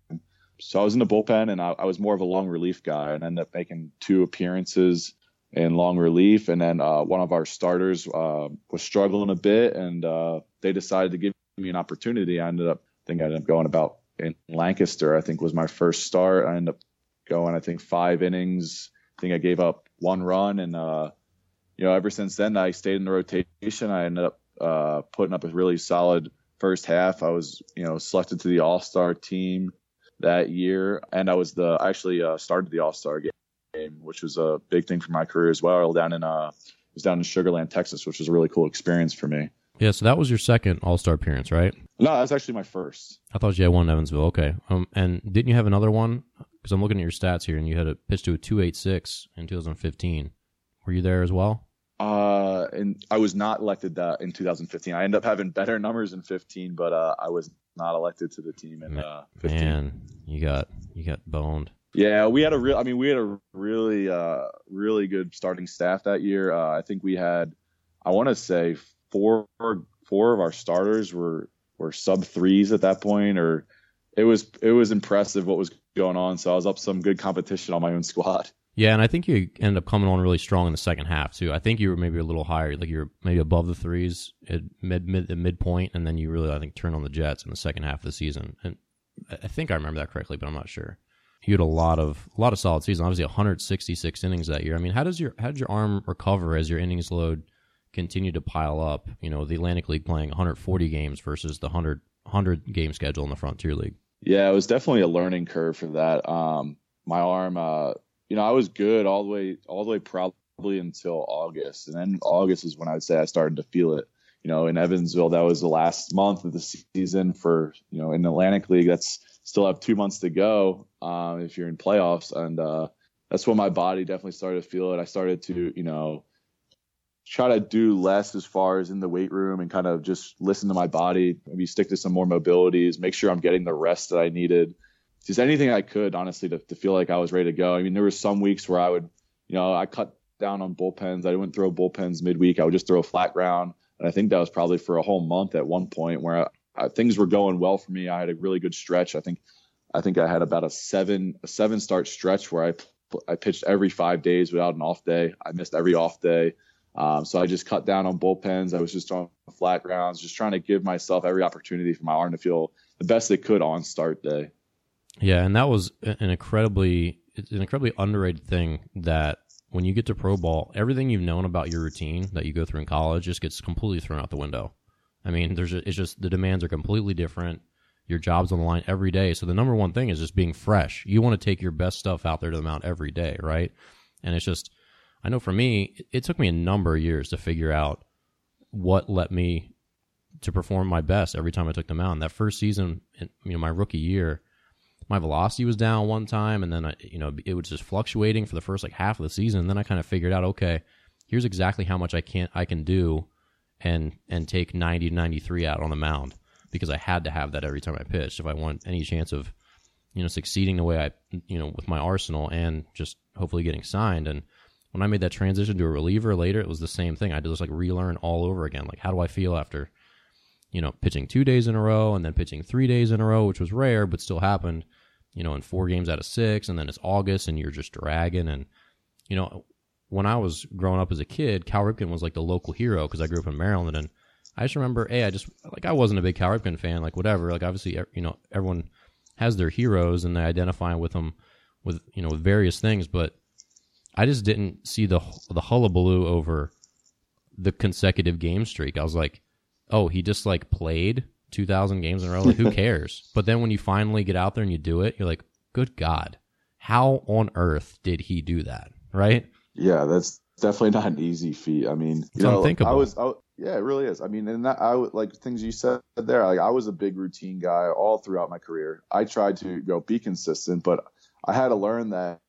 so I was in the bullpen and I, I, was more of a long relief guy and ended up making two appearances in long relief. And then uh, one of our starters uh, was struggling a bit and uh, they decided to give me an opportunity. I ended up, I think I ended up going about in Lancaster, I think was my first start. I ended up going, I think, five innings. I think I gave up one run. And, uh, you know, ever since then, I stayed in the rotation. I ended up uh, putting up a really solid first half. I was, you know, selected to the All Star team that year, and I was the I actually uh, started the All Star game, which was a big thing for my career as well. Down in uh, was down in Sugar Land, Texas, which was a really cool experience for me. Yeah, so that was your second All Star appearance, right? No, that's actually my first. I thought you had one in Evansville. Okay, um, and didn't you have another one? Because I'm looking at your stats here, and you had a pitch to a two eight six in 2015. Were you there as well? Uh, and I was not elected that in 2015. I ended up having better numbers in 15, but uh, I was not elected to the team in uh, 15. Man, you got you got boned. Yeah, we had a real. I mean, we had a really, uh, really good starting staff that year. Uh, I think we had, I want to say four, four of our starters were were sub threes at that point, or it was it was impressive what was going on. So I was up some good competition on my own squad. Yeah, and I think you ended up coming on really strong in the second half too. I think you were maybe a little higher, like you're maybe above the threes at mid mid at midpoint, and then you really I think turned on the Jets in the second half of the season. And I think I remember that correctly, but I'm not sure. You had a lot of a lot of solid season. Obviously, 166 innings that year. I mean, how does your how did your arm recover as your innings load continued to pile up? You know, the Atlantic League playing 140 games versus the 100 100 game schedule in the Frontier League. Yeah, it was definitely a learning curve for that. Um, my arm. Uh, you know, I was good all the way, all the way probably until August. And then August is when I would say I started to feel it. You know, in Evansville, that was the last month of the season for, you know, in the Atlantic League, that's still have two months to go um, if you're in playoffs. And uh, that's when my body definitely started to feel it. I started to, you know, try to do less as far as in the weight room and kind of just listen to my body, maybe stick to some more mobilities, make sure I'm getting the rest that I needed just anything I could, honestly, to, to feel like I was ready to go. I mean, there were some weeks where I would, you know, I cut down on bullpens. I wouldn't throw bullpens midweek. I would just throw a flat ground. And I think that was probably for a whole month at one point where I, I, things were going well for me. I had a really good stretch. I think, I think I had about a seven, a seven start stretch where I, I pitched every five days without an off day. I missed every off day. Um, so I just cut down on bullpens. I was just on flat grounds, just trying to give myself every opportunity for my arm to feel the best it could on start day. Yeah, and that was an incredibly an incredibly underrated thing that when you get to pro ball, everything you've known about your routine that you go through in college just gets completely thrown out the window. I mean, there's a, it's just the demands are completely different. Your job's on the line every day. So the number one thing is just being fresh. You want to take your best stuff out there to the mount every day, right? And it's just I know for me, it took me a number of years to figure out what let me to perform my best every time I took the mound. That first season, you know, my rookie year, my velocity was down one time, and then I, you know it was just fluctuating for the first like half of the season. And then I kind of figured out, okay, here's exactly how much I can I can do, and and take 90 to 93 out on the mound because I had to have that every time I pitched if I want any chance of you know, succeeding the way I, you know, with my arsenal and just hopefully getting signed. And when I made that transition to a reliever later, it was the same thing. I just like relearn all over again. Like, how do I feel after, you know, pitching two days in a row and then pitching three days in a row, which was rare, but still happened, you know, in four games out of six. And then it's August and you're just dragging. And, you know, when I was growing up as a kid, Cal Ripken was like the local hero because I grew up in Maryland. And I just remember, hey, I just, like, I wasn't a big Cal Ripken fan, like, whatever. Like, obviously, you know, everyone has their heroes and they identify with them with, you know, with various things. But, I just didn't see the the hullabaloo over the consecutive game streak. I was like, oh, he just like played 2,000 games in a row. Like, who cares? but then when you finally get out there and you do it, you're like, good God, how on earth did he do that? Right? Yeah, that's definitely not an easy feat. I mean, it's know, unthinkable. I was, I, yeah, it really is. I mean, and that, I would like things you said there. Like, I was a big routine guy all throughout my career. I tried to know be consistent, but I had to learn that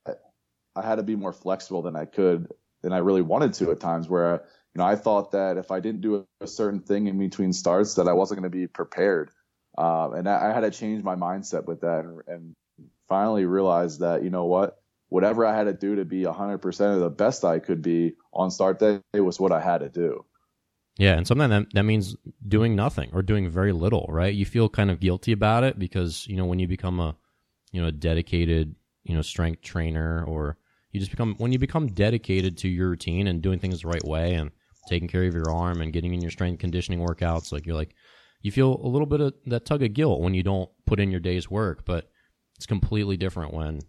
I had to be more flexible than I could than I really wanted to at times where you know I thought that if I didn't do a certain thing in between starts that I wasn't going to be prepared um, and I, I, had to change my mindset with that and, and finally realized that you know what whatever I had to do to be 100% of the best I could be on start day was what I had to do. Yeah, and sometimes that that means doing nothing or doing very little, right? You feel kind of guilty about it because you know when you become a you know a dedicated you know strength trainer or you just become when you become dedicated to your routine and doing things the right way and taking care of your arm and getting in your strength conditioning workouts. Like you're like you feel a little bit of that tug of guilt when you don't put in your day's work but it's completely different when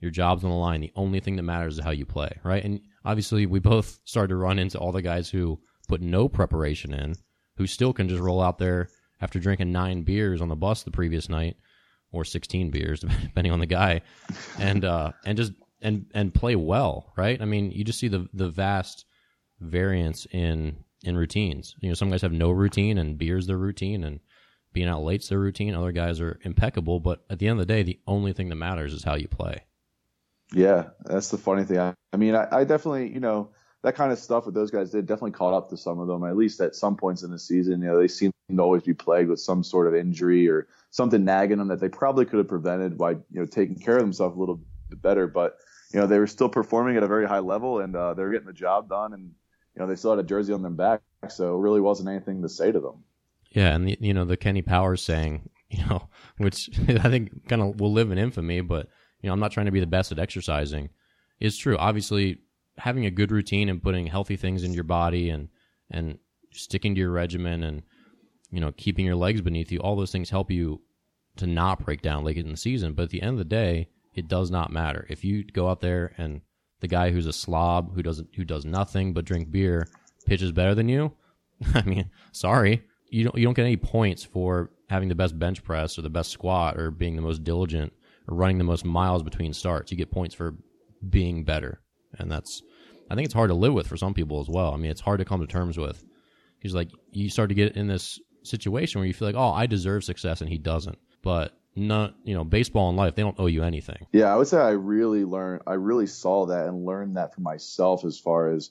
your job's on the line. The only thing that matters is how you play right? And obviously we both started to run into all the guys who put no preparation in who still can just roll out there after drinking nine beers on the bus the previous night or 16 beers depending on the guy and uh and just and and play well, right? I mean, you just see the the vast variance in in routines. You know, some guys have no routine and beer's their routine and being out late's their routine. Other guys are impeccable, but at the end of the day, the only thing that matters is how you play. Yeah, that's the funny thing. I, I mean, I, I definitely, you know, that kind of stuff that those guys did definitely caught up to some of them, at least at some points in the season. You know, they seem to always be plagued with some sort of injury or something nagging them that they probably could have prevented by, you know, taking care of themselves a little bit better. But you know, they were still performing at a very high level and uh, they were getting the job done. And, know, they still had a jersey on their back. So it really wasn't anything to say to them. Yeah. And, the, you know, the Kenny Powers saying, you know, which I think kind of will live in infamy, but, you know, I'm not trying to be the best at exercising is true. Obviously, having a good routine and putting healthy things in your body and, and sticking to your regimen and, you know, keeping your legs beneath you, all those things help you to not break down late in the season. But at the end of the day, it does not matter. If you go out there and the guy who's a slob who doesn't who does nothing but drink beer pitches better than you, I mean, sorry, you don't you don't get any points for having the best bench press or the best squat or being the most diligent or running the most miles between starts. You get points for being better, and that's I think it's hard to live with for some people as well. I mean, it's hard to come to terms with. He's like you start to get in this situation where you feel like, oh, I deserve success and he doesn't. But not you know baseball and life they don't owe you anything. Yeah i would say i really learned i really saw that and learned that for myself as far as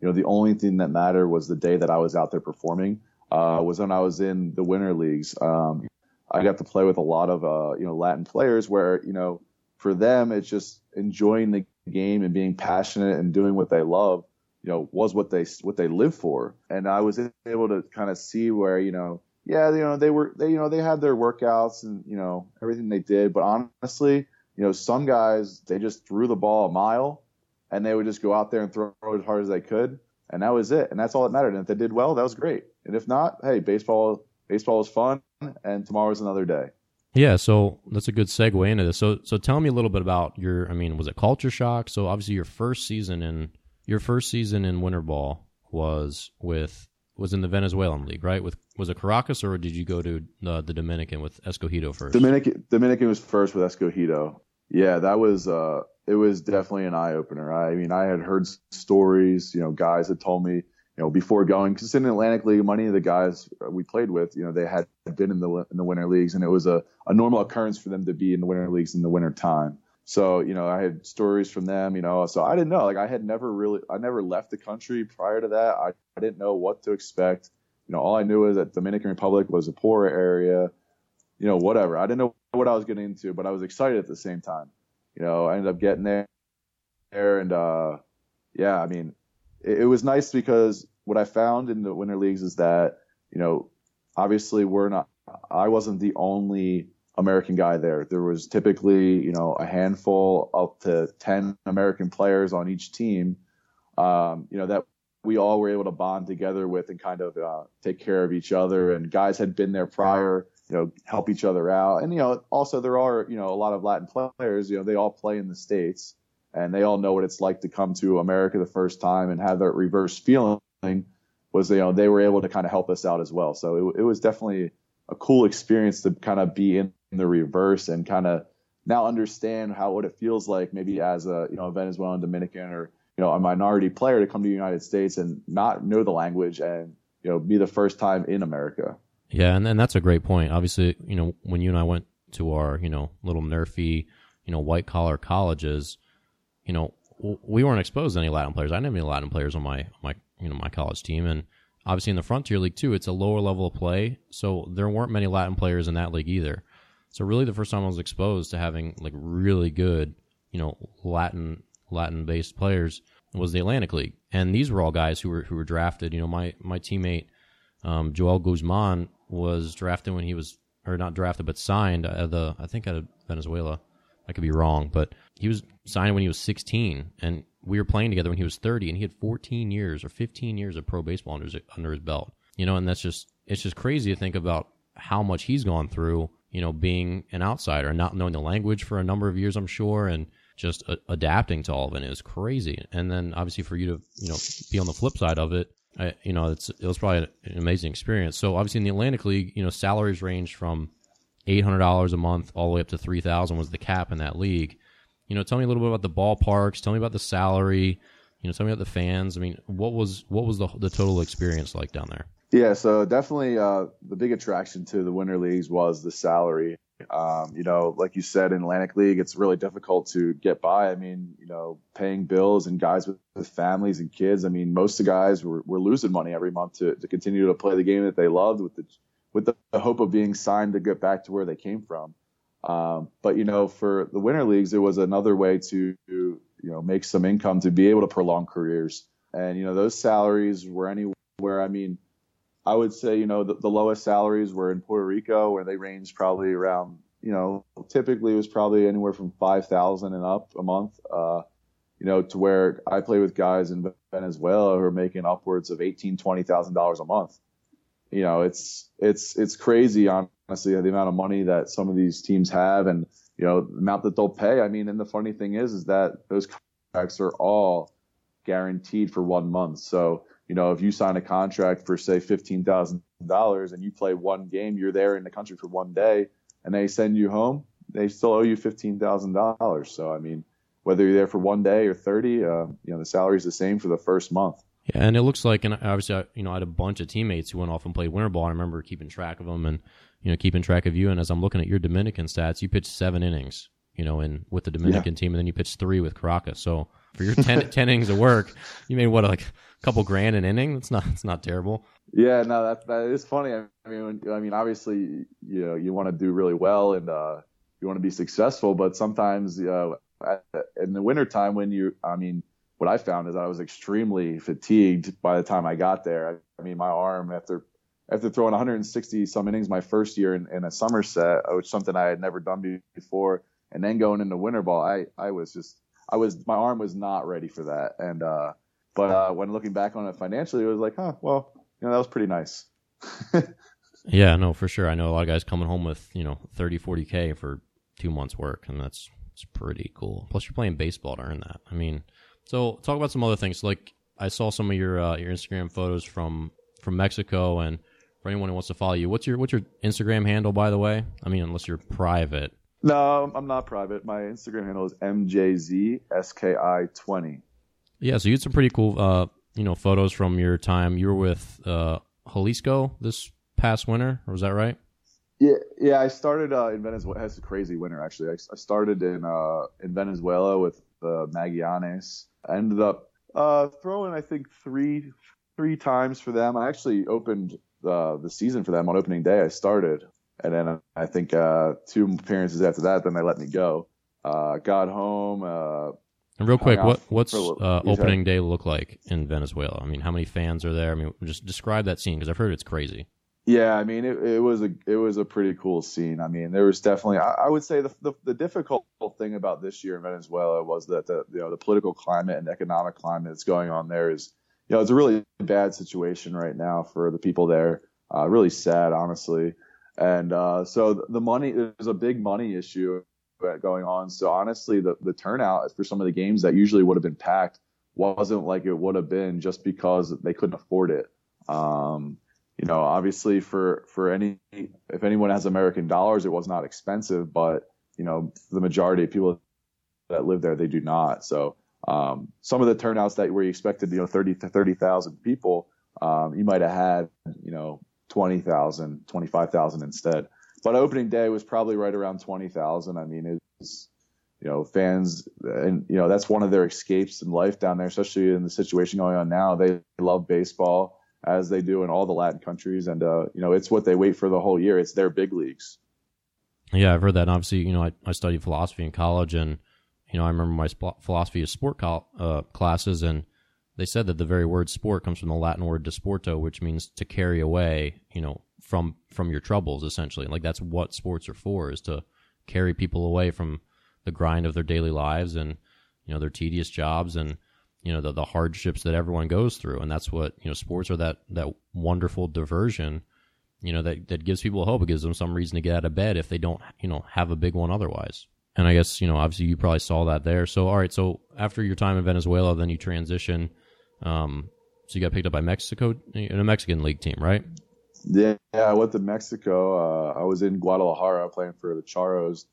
you know the only thing that mattered was the day that i was out there performing uh, was when i was in the winter leagues. Um, i got to play with a lot of uh, you know latin players where you know for them it's just enjoying the game and being passionate and doing what they love you know was what they what they live for. And i was able to kind of see where you know yeah, you know, they were they you know they had their workouts and you know everything they did, but honestly, you know, some guys they just threw the ball a mile and they would just go out there and throw as hard as they could, and that was it, and that's all that mattered. And if they did well, that was great. And if not, hey, baseball baseball was fun, and tomorrow's another day. Yeah, so that's a good segue into this. So so tell me a little bit about your I mean, was it culture shock? So obviously your first season in your first season in winter ball was with was in the Venezuelan league, right? With was it Caracas or did you go to uh, the Dominican with Escogido first? Dominican Dominican was first with Escogido. Yeah, that was uh, it was definitely an eye opener. I mean, I had heard stories, you know, guys had told me, you know, before going, because in Atlantic League, many of the guys we played with, you know, they had been in the in the winter leagues, and it was a, a normal occurrence for them to be in the winter leagues in the winter time. So, you know, I had stories from them, you know, so I didn't know, like I had never really, I never left the country prior to that. I, I didn't know what to expect. You know, all I knew is that Dominican Republic was a poor area, you know, whatever. I didn't know what I was getting into, but I was excited at the same time. You know, I ended up getting there, there and uh, yeah, I mean, it, it was nice because what I found in the winter leagues is that you know, obviously we're not. I wasn't the only American guy there. There was typically, you know, a handful up to 10 American players on each team, um, you know, that we all were able to bond together with and kind of uh, take care of each other. And guys had been there prior, you know, help each other out. And, you know, also there are, you know, a lot of Latin players, you know, they all play in the States and they all know what it's like to come to America the first time and have that reverse feeling was, you know, they were able to kind of help us out as well. So it, it was definitely a cool experience to kind of be in the reverse and kind of now understand how what it feels like maybe as a you know a Venezuelan Dominican or you know a minority player to come to the United States and not know the language and you know be the first time in America. Yeah, and, and that's a great point. Obviously, you know when you and I went to our you know little nerfy you know white collar colleges, you know we weren't exposed to any Latin players. I didn't have any Latin players on my my you know my college team, and obviously in the Frontier League too, it's a lower level of play, so there weren't many Latin players in that league either. So really, the first time I was exposed to having like really good, you know, Latin Latin based players was the Atlantic League, and these were all guys who were who were drafted. You know, my my teammate um, Joel Guzman was drafted when he was, or not drafted, but signed at the I think out of Venezuela. I could be wrong, but he was signed when he was 16, and we were playing together when he was 30, and he had 14 years or 15 years of pro baseball under his, under his belt. You know, and that's just it's just crazy to think about how much he's gone through you know, being an outsider and not knowing the language for a number of years, I'm sure, and just a- adapting to all of it is crazy. And then obviously for you to, you know, be on the flip side of it, I, you know, it's, it was probably an amazing experience. So obviously in the Atlantic League, you know, salaries range from $800 a month all the way up to 3000 was the cap in that league. You know, tell me a little bit about the ballparks. Tell me about the salary. You know, tell me about the fans. I mean, what was what was the the total experience like down there? Yeah, so definitely uh, the big attraction to the winter leagues was the salary. Um, you know, like you said, in Atlantic League, it's really difficult to get by. I mean, you know, paying bills and guys with, with families and kids. I mean, most of the guys were, were losing money every month to, to continue to play the game that they loved with the with the, the hope of being signed to get back to where they came from. Um, but you know, for the winter leagues, it was another way to you know make some income to be able to prolong careers. And you know, those salaries were anywhere. I mean I would say, you know, the, the lowest salaries were in Puerto Rico, where they range probably around, you know, typically it was probably anywhere from five thousand and up a month. Uh, you know, to where I play with guys in Venezuela who are making upwards of eighteen, twenty thousand dollars a month. You know, it's it's it's crazy, honestly, the amount of money that some of these teams have, and you know, the amount that they'll pay. I mean, and the funny thing is, is that those contracts are all guaranteed for one month. So you know, if you sign a contract for say fifteen thousand dollars and you play one game, you're there in the country for one day, and they send you home, they still owe you fifteen thousand dollars. So I mean, whether you're there for one day or thirty, uh, you know, the salary is the same for the first month. Yeah, and it looks like, and obviously, you know, I had a bunch of teammates who went off and played winter ball. I remember keeping track of them and you know keeping track of you. And as I'm looking at your Dominican stats, you pitched seven innings, you know, in with the Dominican yeah. team, and then you pitched three with Caracas. So for your 10, 10 innings of work, you made what like a couple grand an inning. That's not that's not terrible. Yeah, no, that that is funny. I mean, I mean, obviously, you know, you want to do really well and uh, you want to be successful, but sometimes, you know, in the wintertime when you, I mean, what I found is I was extremely fatigued by the time I got there. I, mean, my arm after after throwing 160 some innings my first year in, in a Somerset, which something I had never done before, and then going into winter ball, I I was just I was my arm was not ready for that, and uh, but uh, when looking back on it financially, it was like, huh, well, you know, that was pretty nice. yeah, no, for sure. I know a lot of guys coming home with, you know, 30, 40K for two months' work, and that's it's pretty cool. Plus, you're playing baseball to earn that. I mean, so talk about some other things. Like, I saw some of your uh, your Instagram photos from from Mexico, and for anyone who wants to follow you, what's your what's your Instagram handle, by the way? I mean, unless you're private. No, I'm not private. My Instagram handle is mjzski20. Yeah, so you had some pretty cool, uh, you know, photos from your time. You were with uh, Jalisco this past winter, or was that right? Yeah, yeah. I started uh, in Venezuela. It's a crazy winter, actually. I, I started in uh, in Venezuela with the Magallanes. I ended up uh, throwing, I think, three three times for them. I actually opened the the season for them on opening day. I started, and then I think uh, two appearances after that, then they let me go. Uh, got home. Uh, and real quick, what what's uh, opening day look like in Venezuela? I mean, how many fans are there? I mean, just describe that scene because I've heard it's crazy. Yeah, I mean, it, it, was a it was a pretty cool scene. I mean, there was definitely I, I would say the, the, the difficult thing about this year in Venezuela was that the you know the political climate and economic climate that's going on there is you know it's a really bad situation right now for the people there. Uh, really sad, honestly. And uh, so the money there's a big money issue going on. So honestly, the the turnout for some of the games that usually would have been packed wasn't like it would have been just because they couldn't afford it. Um, you know, obviously for for any if anyone has American dollars, it was not expensive, but you know, the majority of people that live there, they do not. So um, some of the turnouts that where you expected, you know, 30 to 30,000 people, um, you might have had, you know, 20,000, 25,000 instead. But opening day was probably right around 20,000. I mean, it's, you know, fans, and, you know, that's one of their escapes in life down there, especially in the situation going on now. They love baseball as they do in all the Latin countries. And, uh, you know, it's what they wait for the whole year. It's their big leagues. Yeah, I've heard that. And obviously, you know, I, I studied philosophy in college and, you know, I remember my sp- philosophy of sport uh, classes and they said that the very word sport comes from the Latin word disporto, which means to carry away, you know, from, from your troubles essentially. Like that's what sports are for is to carry people away from the grind of their daily lives and, you know, their tedious jobs and, you know the, the hardships that everyone goes through. And that's what you know sports are that that wonderful diversion you know that that gives people hope. It gives them some reason to get out of bed if they don't you know have a big one otherwise. And i guess you know obviously you probably saw that there. So all right. So after your time in venezuela then you transition um so you got picked up by mexico in a mexican league team right yeah, I went to Mexico. Uh, I was in Guadalajara playing for the Charros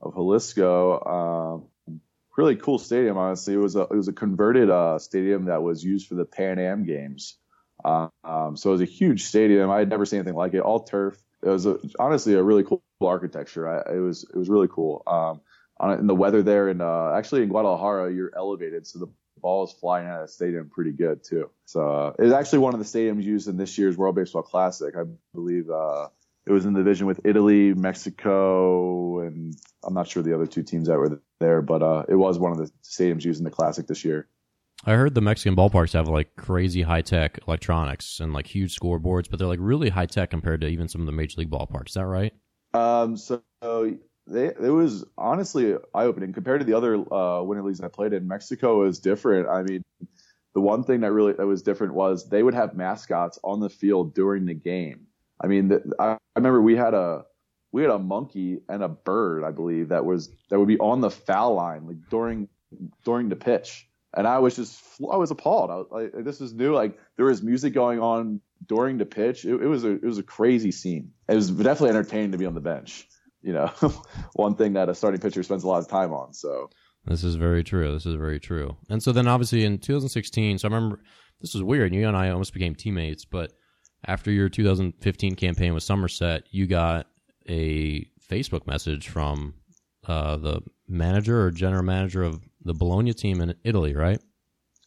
of Jalisco. Um, really cool stadium. Honestly, it was a it was a converted uh, stadium that was used for the Pan Am games. Uh, um, so it was a huge stadium. I had never seen anything like it. All turf. It was a, honestly a really cool architecture. I, it was it was really cool. Um, on, in the weather there, and uh, actually in Guadalajara, you're elevated, so the ball is flying out of the stadium pretty good too. So uh, it was actually one of the stadiums used in this year's World Baseball Classic. I believe uh, it was in the division with Italy, Mexico, and I'm not sure the other two teams that were there, but uh, it was one of the stadiums used in the Classic this year. I heard the Mexican ballparks have like crazy high tech electronics and like huge scoreboards, but they're like really high tech compared to even some of the major league ballparks. Is that right? Um, so they, it was honestly eye opening compared to the other uh, winter leagues I played in. Mexico is different. I mean, the one thing that really that was different was they would have mascots on the field during the game. I mean, the, I, I remember we had a we had a monkey and a bird, I believe, that was that would be on the foul line like during during the pitch, and I was just I was appalled. I was like, this is new. Like there was music going on during the pitch. It, it was a it was a crazy scene. It was definitely entertaining to be on the bench. You know, one thing that a starting pitcher spends a lot of time on. So this is very true. This is very true. And so then obviously in 2016, so I remember this was weird. You and I almost became teammates, but after your 2015 campaign with Somerset, you got a Facebook message from uh, the manager or general manager of the Bologna team in Italy, right?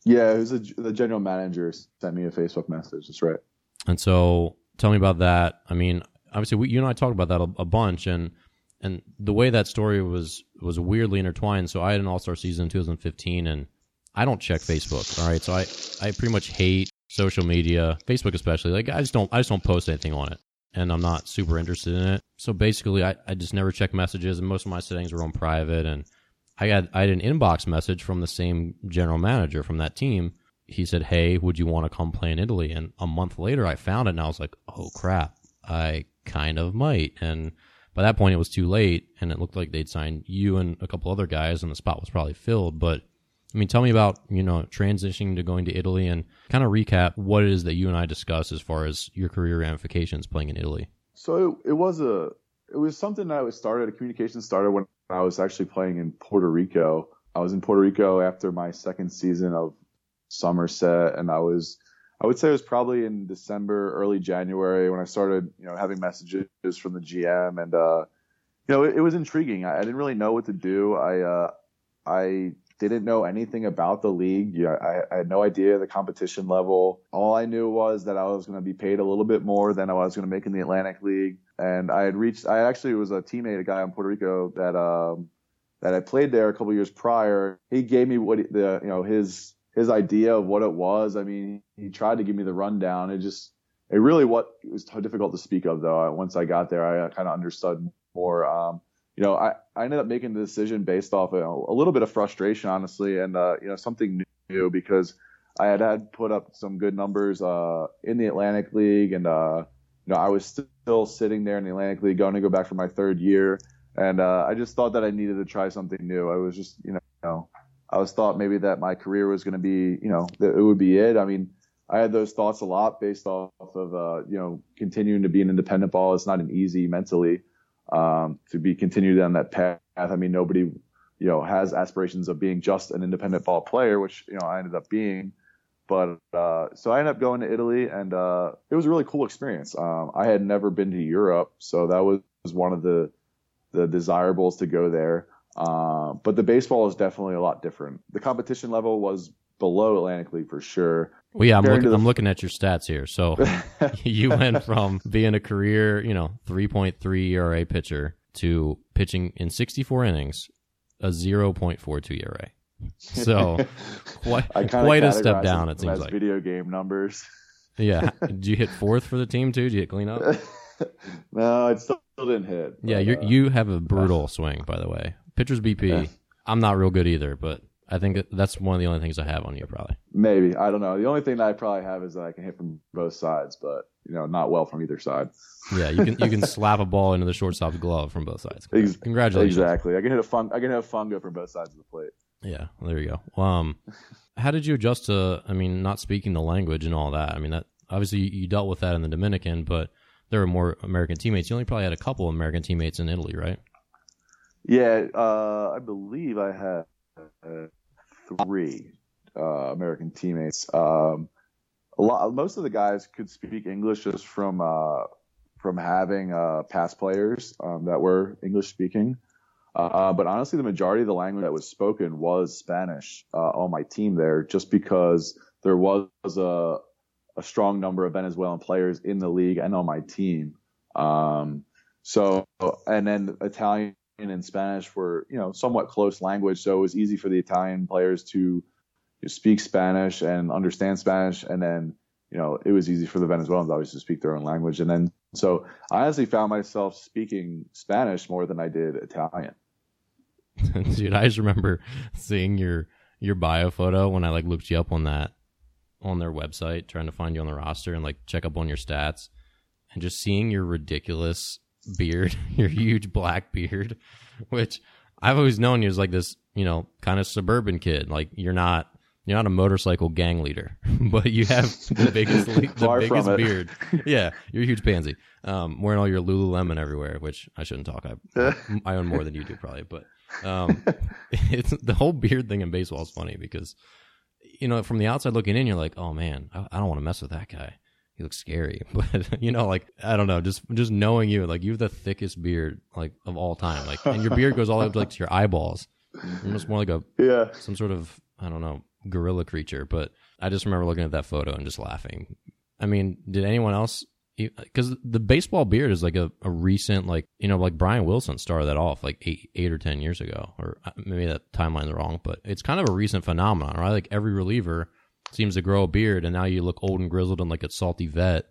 Yeah, it was a, the general manager sent me a Facebook message. That's right. And so, tell me about that. I mean, obviously, we, you and I talked about that a, a, bunch, and and the way that story was was weirdly intertwined. So, I had an All Star season in 2015, and I don't check Facebook. All right, so I I pretty much hate social media, Facebook especially. Like, I just don't I just don't post anything on it and I'm not super interested in it. So basically, I, I just never check messages, and most of my settings were on private. And I had I had an inbox message from the same general manager from that team. He said, "Hey, would you want to come play in Italy?" And a month later, I found it, and I was like, "Oh crap, I kind of might." And by that point, it was too late, and it looked like they'd signed you and a couple other guys, and the spot was probably filled. But I mean, tell me about, you know, transitioning to going to Italy and kind of recap what it is that you and I discuss as far as your career ramifications playing in Italy. So it, it was a, it was something that was started, a communication started when I was actually playing in Puerto Rico. I was in Puerto Rico after my second season of Somerset and I was, I would say it was probably in December, early January when I started, you know, having messages from the GM and, uh, you know, it, it was intriguing. I, I, didn't really know what to do. I, uh, I didn't know anything about the league. Yeah, I, I, had no idea the competition level. All I knew was that I was going to be paid a little bit more than I was going to make in the Atlantic League. And I had reached, I actually was a teammate, a guy in Puerto Rico that, um, that I played there a couple years prior. He gave me what he, the, you know, his, his idea of what it was. I mean, he tried to give me the rundown. It just, it really what it was difficult to speak of though. Once I got there, I kind of understood more. Um, you know, I, I ended up making the decision based off of, a little bit of frustration, honestly, and uh, you know something new because I had had put up some good numbers uh, in the Atlantic League, and uh, you know I was still sitting there in the Atlantic League, going to go back for my third year, and uh, I just thought that I needed to try something new. I was just you know I was thought maybe that my career was going to be you know it would be it. I mean. I had those thoughts a lot based off of, uh, you know, continuing to be an independent ball. It's not an easy mentally um, to be continued on that path. I mean, nobody, you know, has aspirations of being just an independent ball player, which you know I ended up being. But uh, so I ended up going to Italy, and uh, it was a really cool experience. Um, I had never been to Europe, so that was one of the the desirables to go there. Uh, but the baseball is definitely a lot different. The competition level was below Atlantic League for sure. Well, yeah, I'm looking. The... I'm looking at your stats here. So you went from being a career, you know, 3.3 ERA pitcher to pitching in 64 innings, a 0.42 ERA. So quite, quite a step down. It seems like video game numbers. yeah. Did you hit fourth for the team too? Did you hit cleanup? no, it still didn't hit. Yeah, you uh, you have a brutal swing, by the way. Pitcher's BP. Yeah. I'm not real good either, but I think that's one of the only things I have on you, probably. Maybe I don't know. The only thing that I probably have is that I can hit from both sides, but you know, not well from either side. Yeah, you can you can slap a ball into the shortstop's glove from both sides. Congratulations. Exactly. I can hit a fun. I can hit a fungo from both sides of the plate. Yeah, there you go. Um, how did you adjust to? I mean, not speaking the language and all that. I mean, that obviously you dealt with that in the Dominican, but there were more American teammates. You only probably had a couple of American teammates in Italy, right? Yeah, uh, I believe I had. Uh, three uh, American teammates. Um, a lot, most of the guys could speak English just from uh, from having uh, past players um, that were English speaking. But honestly, the majority of the language that was spoken was Spanish on my team there, just because there was a, a strong number of Venezuelan players in the league and on my team. Um, so, and then Italian and Spanish were, you know, somewhat close language, so it was easy for the Italian players to speak Spanish and understand Spanish, and then, you know, it was easy for the Venezuelans obviously to speak their own language, and then so I honestly found myself speaking Spanish more than I did Italian. Dude, I just remember seeing your your bio photo when I like looked you up on that on their website, trying to find you on the roster and like check up on your stats, and just seeing your ridiculous beard, your huge black beard, which I've always known you as like this, you know, kind of suburban kid. Like you're not you're not a motorcycle gang leader, but you have the biggest the biggest beard. yeah, you're a huge pansy. Um, wearing all your Lululemon everywhere, which I shouldn't talk. I I own more than you do probably, but um, it's the whole beard thing in baseball is funny because you know from the outside looking in, you're like, oh man, I, I don't want to mess with that guy he looks scary. But you know, like I don't know, just just knowing you, like you have the thickest beard like of all time. Like and your beard goes all the way up to, like to your eyeballs. Almost more like a yeah some sort of I don't know gorilla creature. But I just remember looking at that photo and just laughing. I mean, did anyone else? Because the baseball beard is like a, a recent like you know like Brian Wilson started that off like eight eight or ten years ago, or uh, maybe that timeline's wrong, but it's kind of a recent phenomenon, right? Like every reliever seems to grow a beard, and now you look old and grizzled and like a salty vet.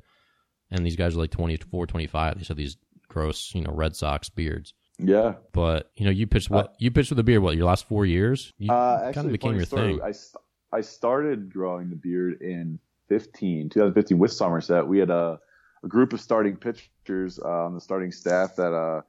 And these guys are like 24, 25. They have these gross, you know, Red Sox beards. Yeah. But, you know, you pitched what? Uh, you pitched with a beard, what, your last four years? You uh, actually, kind of became your story. thing. I, I started growing the beard in 15, 2015 with Somerset. We had a, a group of starting pitchers uh, on the starting staff that uh,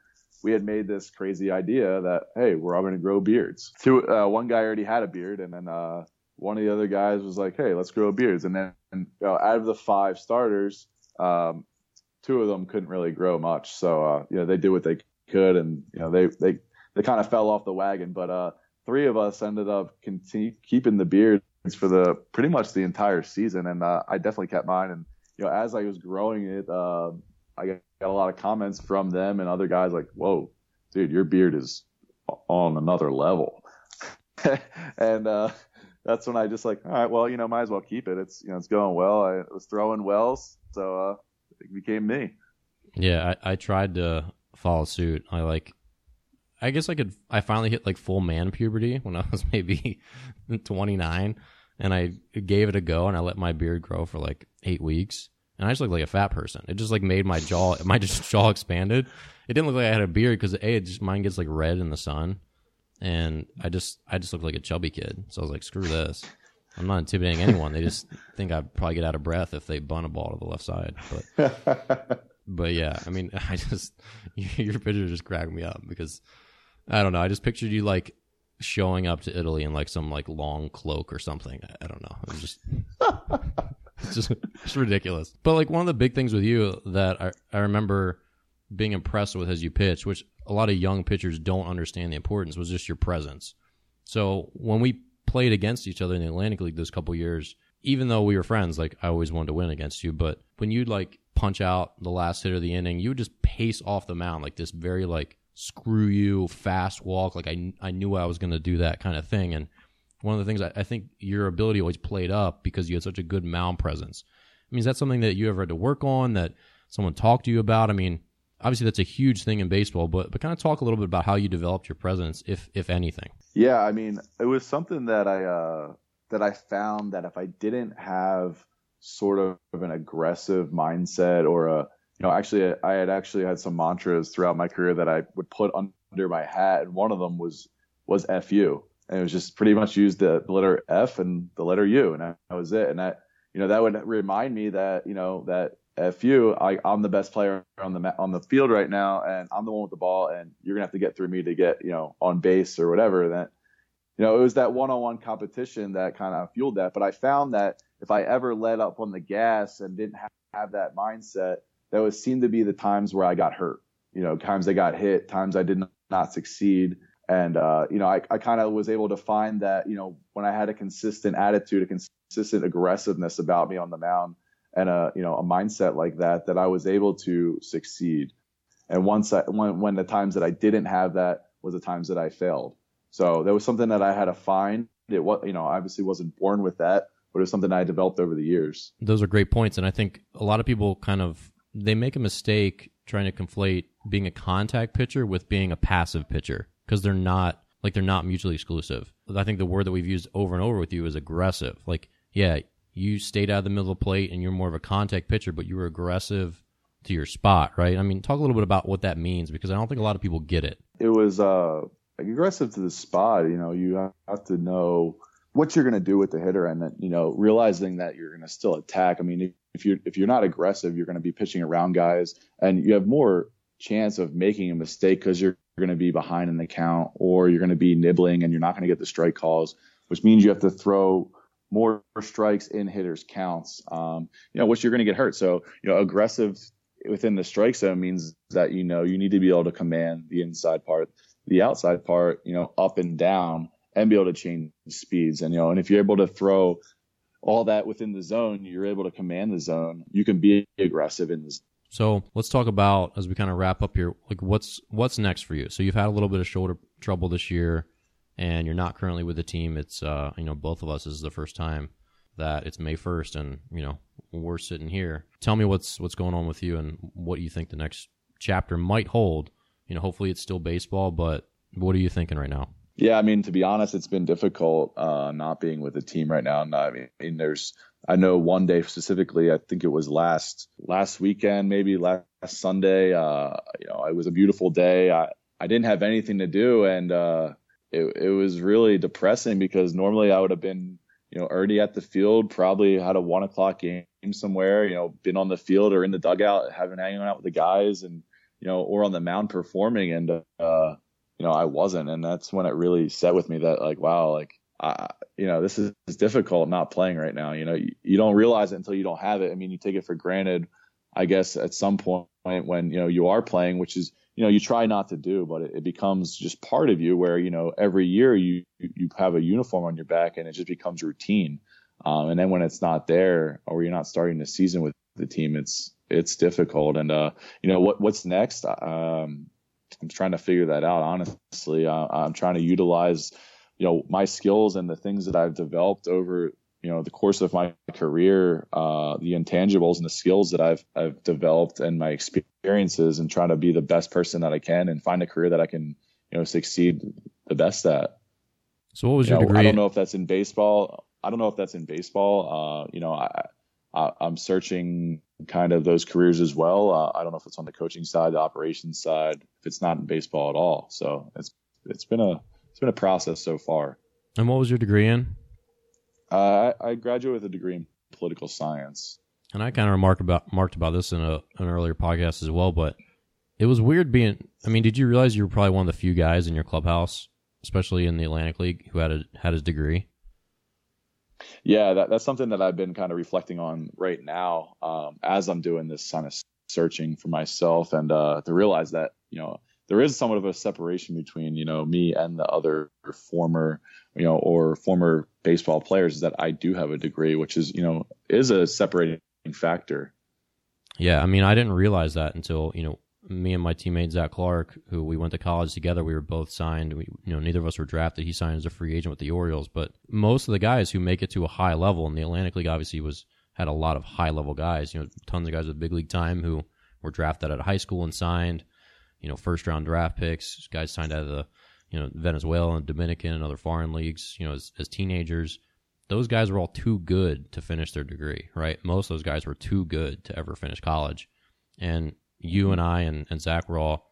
we had made this crazy idea that, hey, we're all going to grow beards. Two, uh, one guy already had a beard, and then uh, one of the other guys was like, "Hey, let's grow beards." And then you know, out of the five starters, um, two of them couldn't really grow much. So uh, you know, they did what they could, and you know, they they they kind of fell off the wagon. But uh, three of us ended up continue, keeping the beards for the pretty much the entire season, and uh, I definitely kept mine. And you know, as I was growing it, uh, I got, got a lot of comments from them and other guys like, "Whoa, dude, your beard is on another level." and uh, that's when I just like, all right, well, you know, might as well keep it. It's you know, it's going well. I was throwing well, so uh, it became me. Yeah, I, I tried to follow suit. I like, I guess I could. I finally hit like full man puberty when I was maybe 29, and I gave it a go, and I let my beard grow for like eight weeks, and I just looked like a fat person. It just like made my jaw, my just jaw expanded. It didn't look like I had a beard because a it just mine gets like red in the sun, and I just I just looked like a chubby kid. So I was like, screw this. I'm not intimidating anyone. They just think I'd probably get out of breath if they bun a ball to the left side. But but yeah, I mean, I just your picture just cracked me up because I don't know. I just pictured you like showing up to Italy in like some like long cloak or something. I, I don't know. It was just it's just it's ridiculous. But like one of the big things with you that I I remember being impressed with as you pitch, which a lot of young pitchers don't understand the importance, was just your presence. So when we played against each other in the Atlantic League those couple years, even though we were friends, like I always wanted to win against you, but when you'd like punch out the last hit of the inning, you would just pace off the mound like this very like screw you fast walk. Like I I knew I was going to do that kind of thing. And one of the things I, I think your ability always played up because you had such a good mound presence. I mean, is that something that you ever had to work on that someone talked to you about? I mean, obviously that's a huge thing in baseball, but but kind of talk a little bit about how you developed your presence, if if anything. Yeah, I mean, it was something that I uh, that I found that if I didn't have sort of an aggressive mindset or a you know actually I had actually had some mantras throughout my career that I would put under my hat, and one of them was was fu, and it was just pretty much used the, letter F and the letter U, and that was it, and that you know that would remind me that you know that F you, I, I'm the best player on the on the field right now, and I'm the one with the ball, and you're gonna have to get through me to get you know on base or whatever. That you know it was that one-on-one competition that kind of fueled that. But I found that if I ever let up on the gas and didn't have, have that mindset, that would seemed to be the times where I got hurt. You know, times I got hit, times I did not succeed. And, uh, you know, I, I kind of was able to find that, you know, when I had a consistent attitude, a consistent aggressiveness about me on the mound, and a you know a mindset like that that I was able to succeed. And once I when when the times that I didn't have that was the times that I failed. So that was something that I had to find. It was you know obviously wasn't born with that, but it was something I developed over the years. Those are great points, and I think a lot of people kind of they make a mistake trying to conflate being a contact pitcher with being a passive pitcher because they're not like they're not mutually exclusive. I think the word that we've used over and over with you is aggressive. Like, yeah, you stayed out of the middle of the plate and you're more of a contact pitcher, but you were aggressive to your spot, right? I mean, talk a little bit about what that means because I don't think a lot of people get it. It was uh, aggressive to the spot. You know, you have to know what you're going to do with the hitter, and that you know, realizing that you're going to still attack. I mean, if you're if you're not aggressive, you're going to be pitching around guys, and you have more chance of making a mistake because you're going to be behind in the count, or you're going to be nibbling, and you're not going to get the strike calls, which means you have to throw more strikes in hitters counts, um, you know, which you're going to get hurt. So, you know, aggressive within the strike zone means that, you know, you need to be able to command the inside part, the outside part, you know, up and down and be able to change speeds. And, you know, and if you're able to throw all that within the zone, you're able to command the zone. You can be aggressive in this. So let's talk about as we kind of wrap up here, like what's what's next for you. So you've had a little bit of shoulder trouble this year and you're not currently with the team, it's uh, you know both of us this is the first time that it's May 1st, and you know we're sitting here. Tell me what's what's going on with you, and what you think the next chapter might hold. You know, hopefully it's still baseball, but what are you thinking right now? Yeah, I mean, to be honest, it's been difficult uh, not being with the team right now. Not I mean, there's, I know one day specifically, I think it was last last weekend, maybe last Sunday. Uh, you know, it was a beautiful day. I I didn't have anything to do, and uh, it, it was really depressing because normally I would have been, you know, already at the field, probably had a one o'clock game somewhere, you know, been on the field or in the dugout, having hanging out with the guys and, you know, or on the mound performing. And, uh, you know, I wasn't. And that's when it really set with me that like, wow, like, I, you know, this is, difficult not playing right now. You know, you, you don't realize it until you don't have it. I mean, you take it for granted, I guess, at some point when, you know, you are playing, which is, you know you try not to do but it, it, becomes just part of you where you know every year you you have a uniform on your back and it just becomes routine. Um, and then when it's not there or you're not starting the season with the team it's it's difficult. And uh you know what what's next? Um i'm trying to figure that out honestly. Uh, i'm trying to utilize you know my skills and the things that I've developed over you know the course of my career, uh, the intangibles and the skills that I've I've developed and my experiences, and trying to be the best person that I can and find a career that I can you know succeed the best at. So what was you your know, degree? I don't know if that's in baseball. I don't know if that's in baseball. Uh, you know, I, I am searching kind of those careers as well. Uh, I don't know if it's on the coaching side, the operations side, if it's not in baseball at all. So it's it's been a it's been a process so far. And what was your degree in? Uh, I, I graduated with a degree in political science. And I kind of remarked about marked about this in a, an earlier podcast as well, but it was weird being. I mean, did you realize you were probably one of the few guys in your clubhouse, especially in the Atlantic League, who had a, had his degree? Yeah, that, that's something that I've been kind of reflecting on right now um, as I'm doing this kind of searching for myself, and uh, to realize that you know there is somewhat of a separation between you know me and the other former you know or former baseball players is that I do have a degree, which is you know is a separating factor. Yeah, I mean, I didn't realize that until you know me and my teammate Zach Clark, who we went to college together, we were both signed. We, you know, neither of us were drafted. He signed as a free agent with the Orioles, but most of the guys who make it to a high level in the Atlantic League obviously was had a lot of high level guys. You know, tons of guys with big league time who were drafted out of high school and signed. You know, first round draft picks, guys signed out of the you know Venezuela and Dominican and other foreign leagues. You know, as, as teenagers. Those guys were all too good to finish their degree, right? Most of those guys were too good to ever finish college. And you and I and, and Zach were all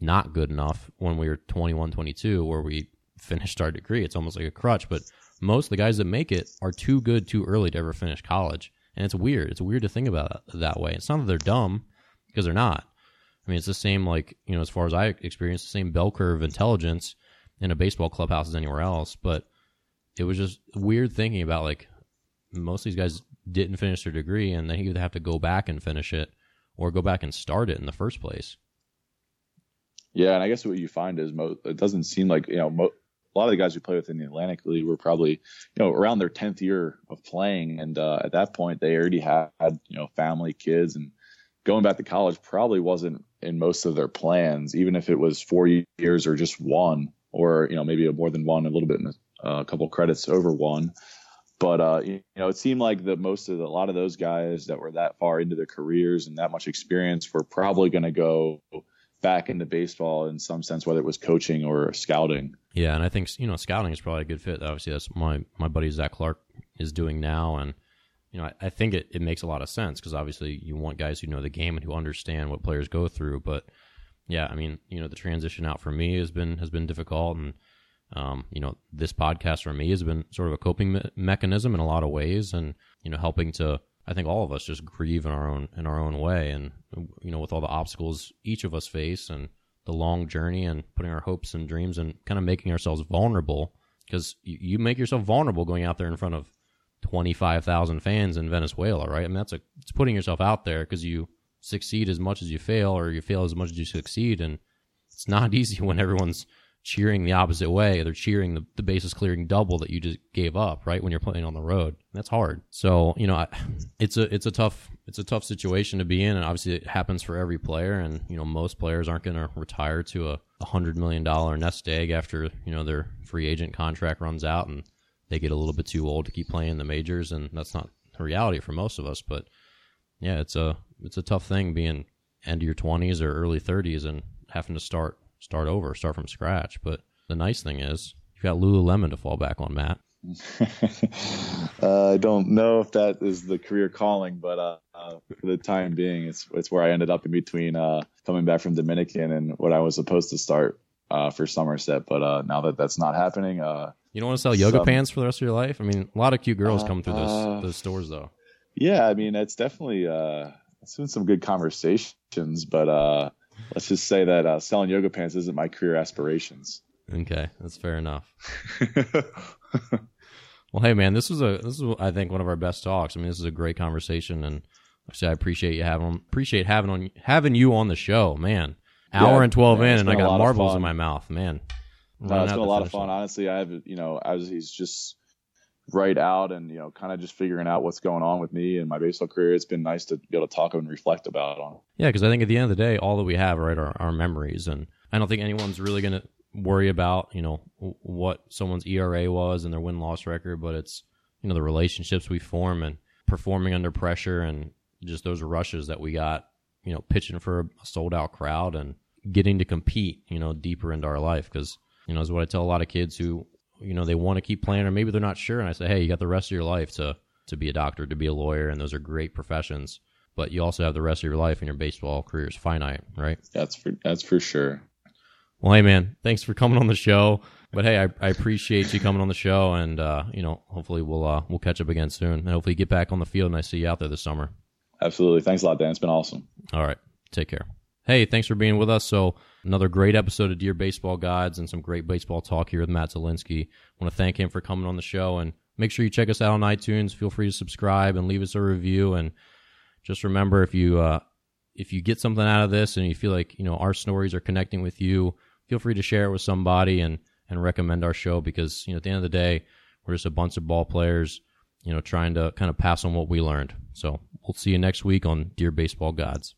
not good enough when we were 21, 22, where we finished our degree. It's almost like a crutch, but most of the guys that make it are too good too early to ever finish college. And it's weird. It's weird to think about it that way. It's not that they're dumb because they're not. I mean, it's the same, like, you know, as far as I experienced, the same bell curve intelligence in a baseball clubhouse as anywhere else. But it was just weird thinking about, like, most of these guys didn't finish their degree and they either have to go back and finish it or go back and start it in the first place. Yeah, and I guess what you find is mo- it doesn't seem like you know mo- a lot of the guys who play within the Atlantic League were probably you know around their tenth year of playing, and uh, at that point they already had you know family, kids, and going back to college probably wasn't in most of their plans, even if it was four years or just one, or you know maybe a more than one, a little bit, uh, a couple credits over one. But uh, you know, it seemed like that most of the, a lot of those guys that were that far into their careers and that much experience were probably going to go back into baseball in some sense, whether it was coaching or scouting. Yeah, and I think you know scouting is probably a good fit. Obviously, that's my my buddy Zach Clark is doing now, and you know I, I think it, it makes a lot of sense because obviously you want guys who know the game and who understand what players go through. But yeah, I mean you know the transition out for me has been has been difficult, and um, you know this podcast for me has been sort of a coping me- mechanism in a lot of ways, and you know helping to I think all of us just grieve in our own in our own way, and you know, with all the obstacles each of us face, and the long journey, and putting our hopes and dreams, and kind of making ourselves vulnerable, because you, you make yourself vulnerable going out there in front of twenty five thousand fans in Venezuela, right? I mean, that's a it's putting yourself out there because you succeed as much as you fail, or you fail as much as you succeed, and it's not easy when everyone's cheering the opposite way. They're cheering the, the bases clearing double that you just gave up, right? When you're playing on the road, that's hard. So, you know, I, it's a, it's a tough, it's a tough situation to be in. And obviously it happens for every player. And, you know, most players aren't going to retire to a, a hundred million dollar nest egg after, you know, their free agent contract runs out and they get a little bit too old to keep playing the majors. And that's not the reality for most of us. But yeah, it's a, it's a tough thing being end of your twenties or early thirties and having to start start over, start from scratch. But the nice thing is you've got Lululemon to fall back on, Matt. uh, I don't know if that is the career calling, but uh, uh, for the time being, it's it's where I ended up in between uh, coming back from Dominican and what I was supposed to start uh, for Somerset. But uh, now that that's not happening, you don't want to sell yoga some, pants for the rest of your life. I mean, a lot of cute girls come through those uh, those stores, though. Yeah, I mean, it's definitely uh, it's been some good conversations, but uh, let's just say that uh, selling yoga pants isn't my career aspirations. Okay, that's fair enough. well, hey man, this was a this is I think one of our best talks. I mean, this is a great conversation, and actually, I appreciate you having appreciate having on having you on the show, man. Hour yeah, and twelve man, in, and I got marbles in my mouth, man. No, it's been a lot of fun. Line. Honestly, I have you know, as he's just right out and you know kind of just figuring out what's going on with me and my baseball career it's been nice to be able to talk and reflect about on yeah because i think at the end of the day all that we have right are our memories and i don't think anyone's really going to worry about, you know, what someone's ERA was and their win loss record, but it's, you know, the relationships we form and performing under pressure and just those rushes that we got, you know, pitching for a sold out crowd and getting to compete, you know, deeper into our life. Cause, you know, is what I tell a lot of kids who, you know, they want to keep playing or maybe they're not sure. And I say, Hey, you got the rest of your life to, to be a doctor, to be a lawyer. And those are great professions, but you also have the rest of your life and your baseball career is finite, right? That's for, that's for sure. Well, hey man, thanks for coming on the show. But hey, I, I appreciate you coming on the show, and uh, you know, hopefully we'll uh, we'll catch up again soon, and hopefully get back on the field and I see you out there this summer. Absolutely, thanks a lot, Dan. It's been awesome. All right, take care. Hey, thanks for being with us. So another great episode of Dear Baseball Gods and some great baseball talk here with Matt Zielinski. I want to thank him for coming on the show, and make sure you check us out on iTunes. Feel free to subscribe and leave us a review, and just remember if you uh, if you get something out of this and you feel like you know our stories are connecting with you feel free to share it with somebody and and recommend our show because you know at the end of the day we're just a bunch of ball players you know trying to kind of pass on what we learned so we'll see you next week on dear baseball gods